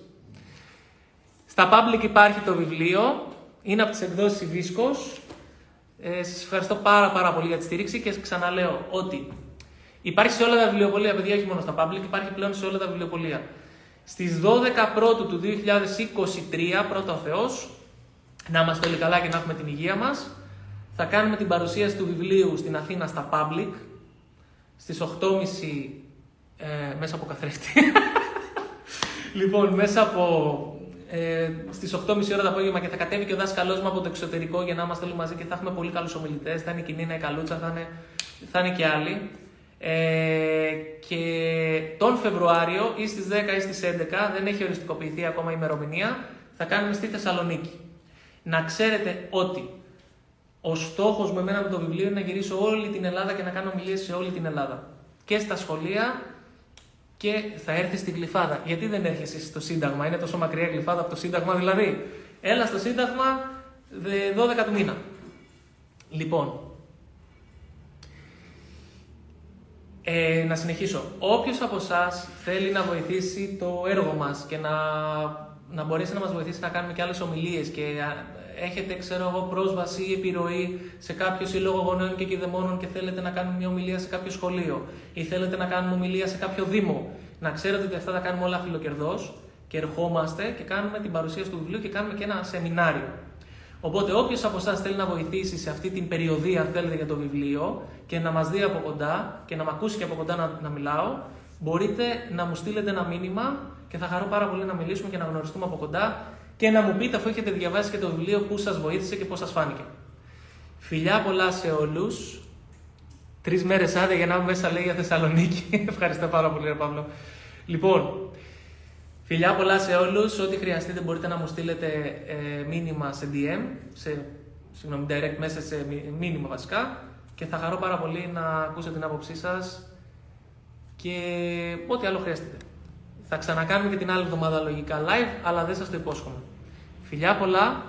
Στα public υπάρχει το βιβλίο, είναι από τις εκδόσεις Ιβίσκος. Ε, σας ευχαριστώ πάρα πάρα πολύ για τη στήριξη και ξαναλέω ότι υπάρχει σε όλα τα βιβλιοπολία, παιδιά όχι μόνο στα public, υπάρχει πλέον σε όλα τα βιβλιοπολία. Στις 12 πρώτου του 2023, πρώτα ο Θεός, να είμαστε όλοι καλά και να έχουμε την υγεία μας, θα κάνουμε την παρουσίαση του βιβλίου στην Αθήνα στα public, στις 8.30 ε, μέσα από καθρέφτη. λοιπόν, μέσα από ε, στις 8.30 ώρα το απόγευμα και θα κατέβει και ο δάσκαλός μου από το εξωτερικό για να είμαστε όλοι μαζί και θα έχουμε πολύ καλούς ομιλητές. Θα είναι η Κινίνα, η Καλούτσα, θα είναι, θα είναι και άλλοι. Ε, και τον Φεβρουάριο ή στις 10 ή στις 11, δεν έχει οριστικοποιηθεί ακόμα η ημερομηνία, θα κάνουμε στη Θεσσαλονίκη. Να ξέρετε ότι ο στόχος μου εμένα με το βιβλίο είναι να γυρίσω όλη την Ελλάδα και να κάνω ομιλίες σε όλη την Ελλάδα. Και στα σχολεία και θα έρθει στην Γλυφάδα. Γιατί δεν έρχεσαι στο Σύνταγμα, είναι τόσο μακριά Γλυφάδα από το Σύνταγμα δηλαδή. Έλα στο Σύνταγμα 12 του μήνα. Λοιπόν, ε, να συνεχίσω. Όποιος από εσάς θέλει να βοηθήσει το έργο μας και να, να μπορέσει να μας βοηθήσει να κάνουμε και άλλες ομιλίες και έχετε, ξέρω εγώ, πρόσβαση ή επιρροή σε κάποιο σύλλογο γονέων και κυδεμόνων και θέλετε να κάνουμε μια ομιλία σε κάποιο σχολείο ή θέλετε να κάνουμε ομιλία σε κάποιο δήμο, να ξέρετε ότι αυτά τα κάνουμε όλα φιλοκερδό και ερχόμαστε και κάνουμε την παρουσίαση του βιβλίου και κάνουμε και ένα σεμινάριο. Οπότε, όποιος από εσάς θέλει να βοηθήσει σε αυτή την περιοδία, αν θέλετε, για το βιβλίο και να μας δει από κοντά και να με ακούσει και από κοντά να, να μιλάω, μπορείτε να μου στείλετε ένα μήνυμα και θα χαρώ πάρα πολύ να μιλήσουμε και να γνωριστούμε από κοντά και να μου πείτε αφού έχετε διαβάσει και το βιβλίο που σας βοήθησε και πώς σας φάνηκε. Φιλιά πολλά σε όλους. Τρεις μέρες άδεια για να είμαι μέσα λέει για Θεσσαλονίκη. Ευχαριστώ πάρα πολύ, ρε Παύλο. Λοιπόν, φιλιά πολλά σε όλους. Ό,τι χρειαστείτε μπορείτε να μου στείλετε ε, μήνυμα σε DM, σε συγγνώμη, direct μέσα σε μήνυμα βασικά. Και θα χαρώ πάρα πολύ να ακούσω την άποψή σας και ό,τι άλλο χρειαστείτε. Θα ξανακάνουμε και την άλλη εβδομάδα λογικά live, αλλά δεν σας το υπόσχομαι. Φιλιά πολλά.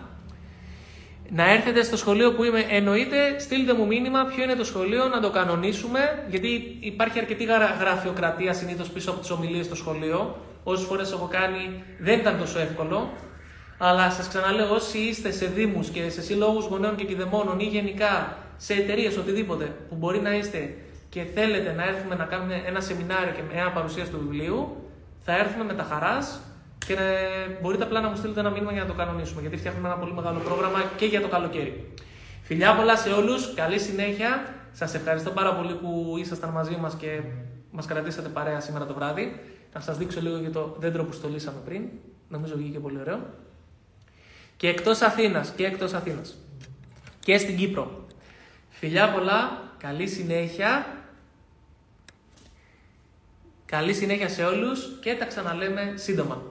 Να έρθετε στο σχολείο που είμαι. Εννοείται, στείλτε μου μήνυμα ποιο είναι το σχολείο, να το κανονίσουμε. Γιατί υπάρχει αρκετή γραφειοκρατία συνήθως πίσω από τις ομιλίες στο σχολείο. Όσες φορές έχω κάνει δεν ήταν τόσο εύκολο. Αλλά σας ξαναλέω, όσοι είστε σε Δήμους και σε συλλόγους γονέων και κηδεμόνων ή γενικά σε εταιρείες, οτιδήποτε που μπορεί να είστε και θέλετε να έρθουμε να κάνουμε ένα σεμινάριο και μια παρουσίαση του βιβλίου, θα έρθουμε με τα χαράς και ε, μπορείτε απλά να μου στείλετε ένα μήνυμα για να το κανονίσουμε. Γιατί φτιάχνουμε ένα πολύ μεγάλο πρόγραμμα και για το καλοκαίρι. Φιλιά πολλά σε όλους, καλή συνέχεια. Σας ευχαριστώ πάρα πολύ που ήσασταν μαζί μας και μας κρατήσατε παρέα σήμερα το βράδυ. Να σας δείξω λίγο για το δέντρο που στολίσαμε πριν. Νομίζω βγήκε πολύ ωραίο. Και εκτός Αθήνας και εκτός Αθήνας. Και στην Κύπρο. Φιλιά πολλά, καλή συνέχεια. Καλή συνέχεια σε όλους και τα ξαναλέμε σύντομα.